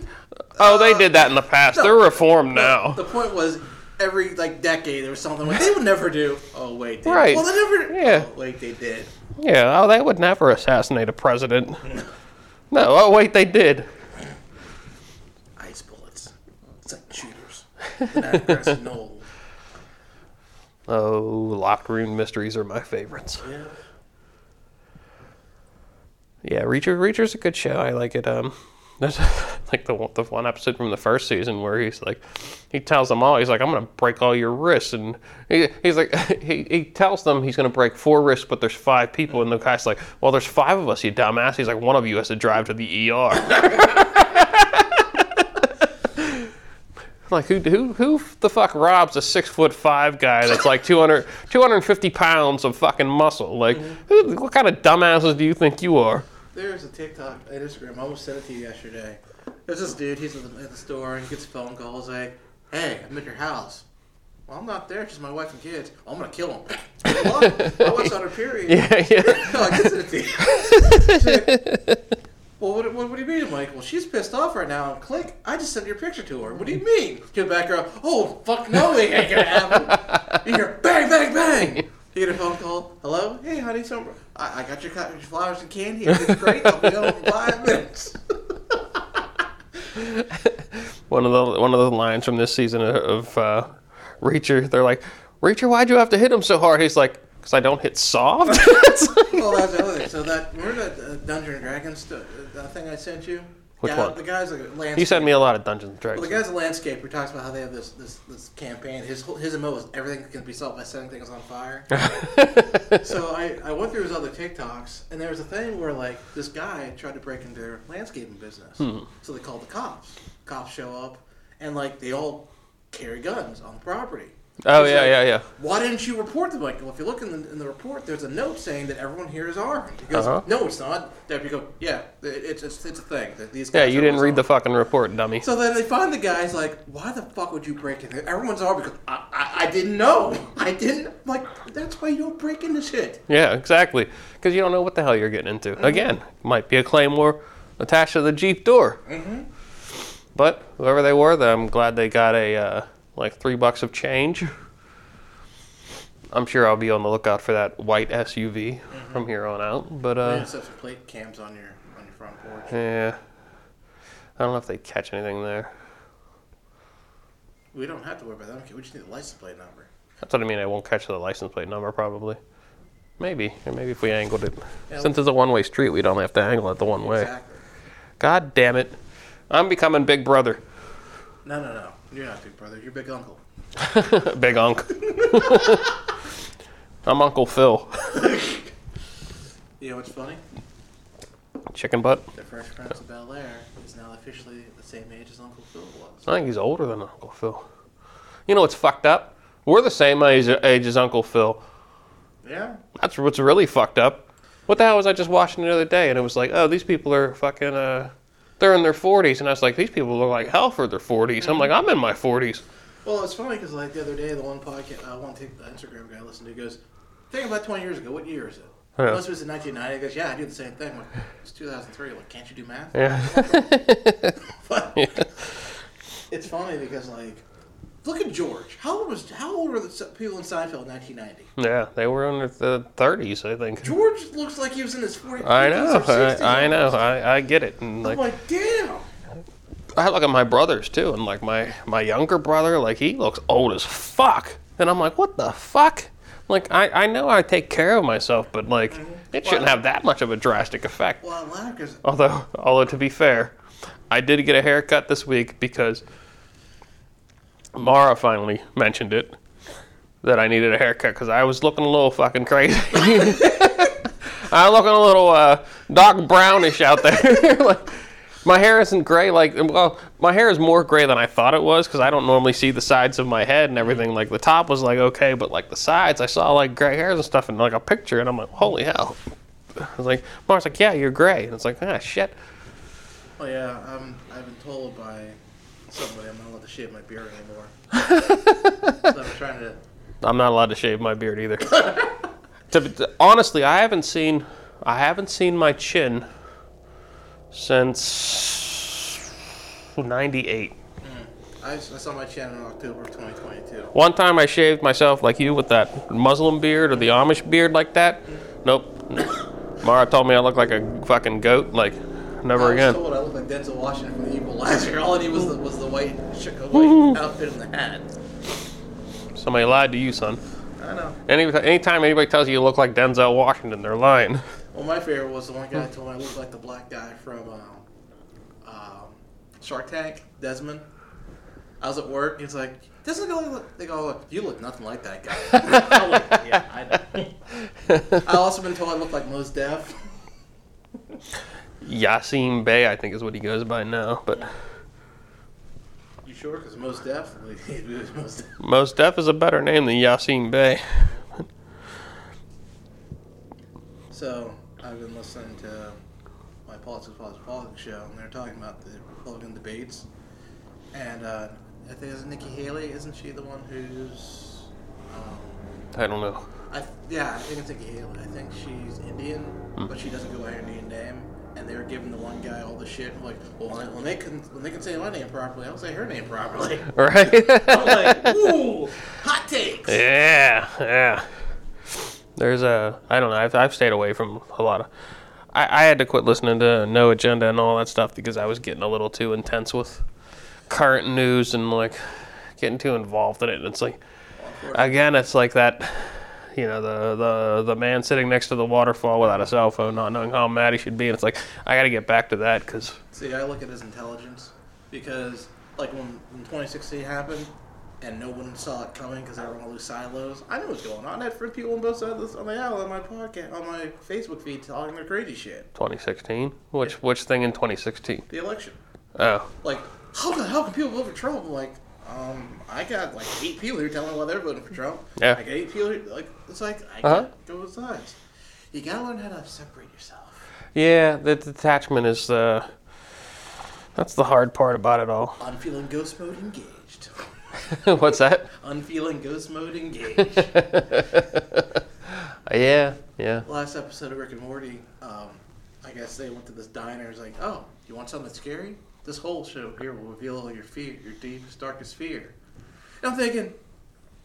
S2: Oh, they did that in the past.
S3: no.
S2: They're reformed now.
S3: The point was, every like decade there was something like they would never do. Oh wait, they,
S2: Right.
S3: Well, they never.
S2: Yeah.
S3: Oh, wait, they did.
S2: Yeah. Oh, they would never assassinate a president. No. Oh, wait, they did.
S3: Ice bullets. It's like shooters. And that- that's no.
S2: Oh, locked room mysteries are my favorites.
S3: Yeah.
S2: Yeah, Reacher. Reacher's a good show. I like it. Um, there's like the the one episode from the first season where he's like, he tells them all, he's like, I'm gonna break all your wrists, and he, he's like, he, he tells them he's gonna break four wrists, but there's five people, and the guy's like, well, there's five of us, you dumbass. He's like, one of you has to drive to the ER. Like who, who who the fuck robs a six foot five guy that's like 200, 250 pounds of fucking muscle? Like, who, what kind of dumbasses do you think you are?
S3: There's a TikTok and Instagram. I almost sent it to you yesterday. There's this dude. He's at the, at the store and he gets a phone call. He's like, "Hey, I'm at your house." Well, I'm not there. It's just my wife and kids. Oh, I'm gonna kill him. my wife's on her period.
S2: Yeah, yeah.
S3: no, I can send it to you. Like, well, what, what, what do you mean? I'm like, well, she's pissed off right now. Click. I just sent your picture to her. What do you mean? Get back her. Oh, fuck no, it ain't gonna happen. You hear bang, bang, bang. You get a phone call. Hello? Hey, honey, some, I, I got your, your flowers and candy. It's great. I'll be home in five minutes.
S2: One of the one of the lines from this season of uh, Reacher, they're like, Reacher, why'd you have to hit him so hard? He's like, because I don't hit soft.
S3: well, that's the other thing. So that remember that uh, Dungeons and Dragons st- uh, thing I sent you?
S2: Which
S3: yeah,
S2: one?
S3: The guy's like a landscaper.
S2: you sent me a lot of Dungeons and
S3: Well, the guy's a landscaper. He talks about how they have this this, this campaign. His his MO is everything can be solved by setting things on fire. so I, I went through his other TikToks, and there was a thing where like this guy tried to break into their landscaping business.
S2: Hmm.
S3: So they called the cops. Cops show up, and like they all carry guns on the property.
S2: Oh
S3: He's
S2: yeah,
S3: like,
S2: yeah, yeah.
S3: Why didn't you report them? Like, well, if you look in the, in the report, there's a note saying that everyone here is armed. He goes,
S2: Uh-huh.
S3: no, it's not. Deputy go, yeah, it, it's, it's it's a thing. That these
S2: Yeah, you didn't read the fucking report, dummy.
S3: So then they find the guys like, why the fuck would you break in there? Everyone's armed because I, I, I didn't know. I didn't like. That's why you don't break into shit.
S2: Yeah, exactly. Because you don't know what the hell you're getting into.
S3: Mm-hmm.
S2: Again, might be a claymore attached to the Jeep door.
S3: Mm-hmm.
S2: But whoever they were, I'm glad they got a uh, like three bucks of change. I'm sure I'll be on the lookout for that white SUV
S3: Mm-hmm.
S2: from here on out. But uh,
S3: have plate cams on your on your front porch.
S2: yeah, I don't know if they catch anything there.
S3: We don't have to worry about that. Okay, We just need the license plate number.
S2: That's what I mean. I won't catch the license plate number probably. Maybe, or maybe if we angled it.
S3: Yeah,
S2: Since it's a one-way street, we don't have to angle it the one way.
S3: Exactly.
S2: God damn it. I'm becoming Big Brother.
S3: No, no, no. You're not big brother. You're big uncle.
S2: Big uncle. I'm Uncle Phil.
S3: You know what's funny?
S2: Chicken butt.
S3: The Fresh Prince of Bel Air is now officially the same age as Uncle Phil was.
S2: I think he's older than Uncle Phil. You know what's fucked up? We're the same age, age as Uncle Phil.
S3: Yeah.
S2: That's what's really fucked up. What the hell was I just watching the other day? And it was like, oh, these people are fucking, uh, they're in their 40s. And I was like, these people look like hell for their 40s. I'm like, I'm in my 40s.
S3: Well, it's funny because like the other day, the one podcast, uh, one tic- the Instagram guy I listened to goes, "Think about 20 years ago. What year is it?"
S2: Yeah.
S3: Most of it's in 1990. He goes, "Yeah, I do the same thing." I'm like, it's 2003. Like, can't you do math?
S2: Yeah.
S3: But it's funny because like look at George. How old was how old were the people in Seinfeld in 1990?
S2: Yeah, they were in the 30s, I think.
S3: George looks like he was in his 40s.
S2: I know,
S3: or 60s
S2: I, I know. I, I get it. And
S3: I'm
S2: like,
S3: like, damn.
S2: I look at my brothers too, and like my my younger brother, like he looks old as fuck, and I'm like, what the fuck? Like I I know I take care of myself, but like mm-hmm. it shouldn't have that much of a drastic effect.
S3: Well, I laugh because
S2: Although although to be fair, I did get a haircut this week because Mara finally mentioned it that I needed a haircut because I was looking a little fucking crazy. I'm looking a little uh, dark brownish out there. like, my hair isn't gray like well, my hair is more gray than I thought it was because I don't normally see the sides of my head and everything. Like the top was like okay, but like the sides, I saw like gray hairs and stuff in like a picture, and I'm like, holy hell. I was like, Mara's like, yeah, you're gray. And it's like, ah, shit.
S3: Oh yeah, um, I've been told by somebody I'm not allowed to shave my beard anymore. so I'm trying to.
S2: I'm not allowed to shave my beard either. to, to- honestly, I haven't seen I haven't seen my chin since '98. Hmm.
S3: I, I saw my chin in October of 2022.
S2: One time I shaved myself like you with that Muslim beard or the Amish beard like that. Nope. Mara told me I look like a fucking goat. Like, never
S3: I
S2: again.
S3: told I looked like Denzel Washington from The Equalizer. All I need was the, was the white, sh- white outfit and the hat.
S2: Somebody lied to you, son.
S3: I know.
S2: Any anytime anybody tells you you look like Denzel Washington, they're lying.
S3: Well, my favorite was the one guy told me I looked like the black guy from um, um, Shark Tank, Desmond. I was at work. He's like, "Doesn't go look?" They go, "You look nothing like that guy." I'm like, yeah, I know. I also been told I look like Mos Def.
S2: Yasin Bey, I think is what he goes by now. But
S3: You sure? Because most definitely, most Def. Mos Def
S2: is a better name than Yasin Bey.
S3: So I've been listening to my Politics Politics Politics show, and they're talking about the Republican debates. And uh, I think it's Nikki Haley, isn't she the one who's? Um,
S2: I don't know.
S3: I yeah, I think it's Nikki Haley. I think she's Indian, but she doesn't go by her Indian name. And they were giving the one guy all the shit. I'm like, well, when, when they can when they can say my name properly, I'll say her name properly.
S2: Right?
S3: I'm like, ooh, hot takes.
S2: yeah, yeah. There's a I don't know. I've I've stayed away from a lot of. I, I had to quit listening to No Agenda and all that stuff because I was getting a little too intense with current news and like getting too involved in it. And it's like again, it's like that. You know, the, the the man sitting next to the waterfall without a cell phone, not knowing how mad he should be, and it's like I got to get back to that because
S3: See, I look at his intelligence because, like, when, when 2016 happened and no one saw it coming because they were all those silos, I knew what was going on. I had friends, people on both sides of on the aisle on my podcast, on my Facebook feed, talking their crazy shit.
S2: 2016. Which which thing in 2016?
S3: The election.
S2: Oh,
S3: Like, how the hell can people vote for Trump? Like, um, I got like eight people here telling me why they're voting for Trump.
S2: Yeah.
S3: I got eight people here, like, it's like, I
S2: Uh-huh.
S3: can't go both sides. You gotta learn how to separate yourself.
S2: yeah. The detachment is the that's the hard part about it all.
S3: Unfeeling ghost mode engaged.
S2: What's that?
S3: Unfeeling ghost mode engaged.
S2: Yeah, yeah.
S3: last episode of Rick and Morty, um, I guess they went to this diner. It's like, oh, you want something scary? This whole show here will reveal all your fear, your deepest, darkest fear. And I'm thinking,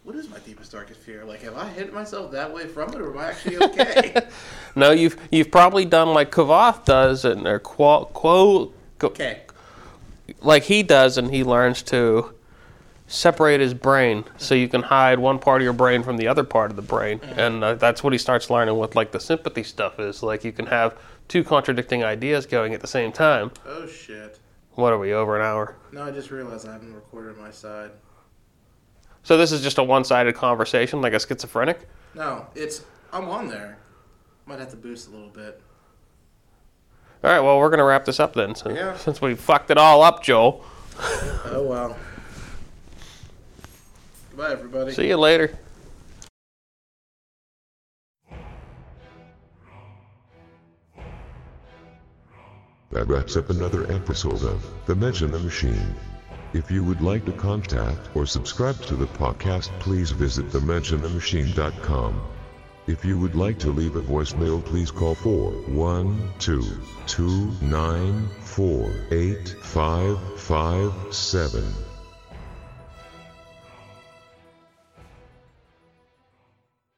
S3: what is my deepest, darkest fear? Like, have I hit myself that way from it, or am I actually okay?
S2: No, you've you've probably done like Kvothe does, and or quo, quo, quo
S3: okay.
S2: like he does, and he learns to separate his brain so you can hide one part of your brain from the other part of the brain, and uh, that's what he starts learning with like the sympathy stuff is like you can have two contradicting ideas going at the same time.
S3: Oh shit.
S2: What are we over an hour?
S3: No, I just realized I haven't recorded my side.
S2: So this is just a one-sided conversation, like a schizophrenic.
S3: No, it's I'm on there. Might have to boost a little bit.
S2: All right, well we're gonna wrap this up then, since,
S3: Yeah.
S2: since we fucked it all up, Joel.
S3: Oh well. Goodbye, everybody.
S2: See you later.
S1: That wraps up another episode of The Mention the Machine. If you would like to contact or subscribe to the podcast, please visit thementionthemachine.com. If you would like to leave a voicemail, please call 412-294-8557.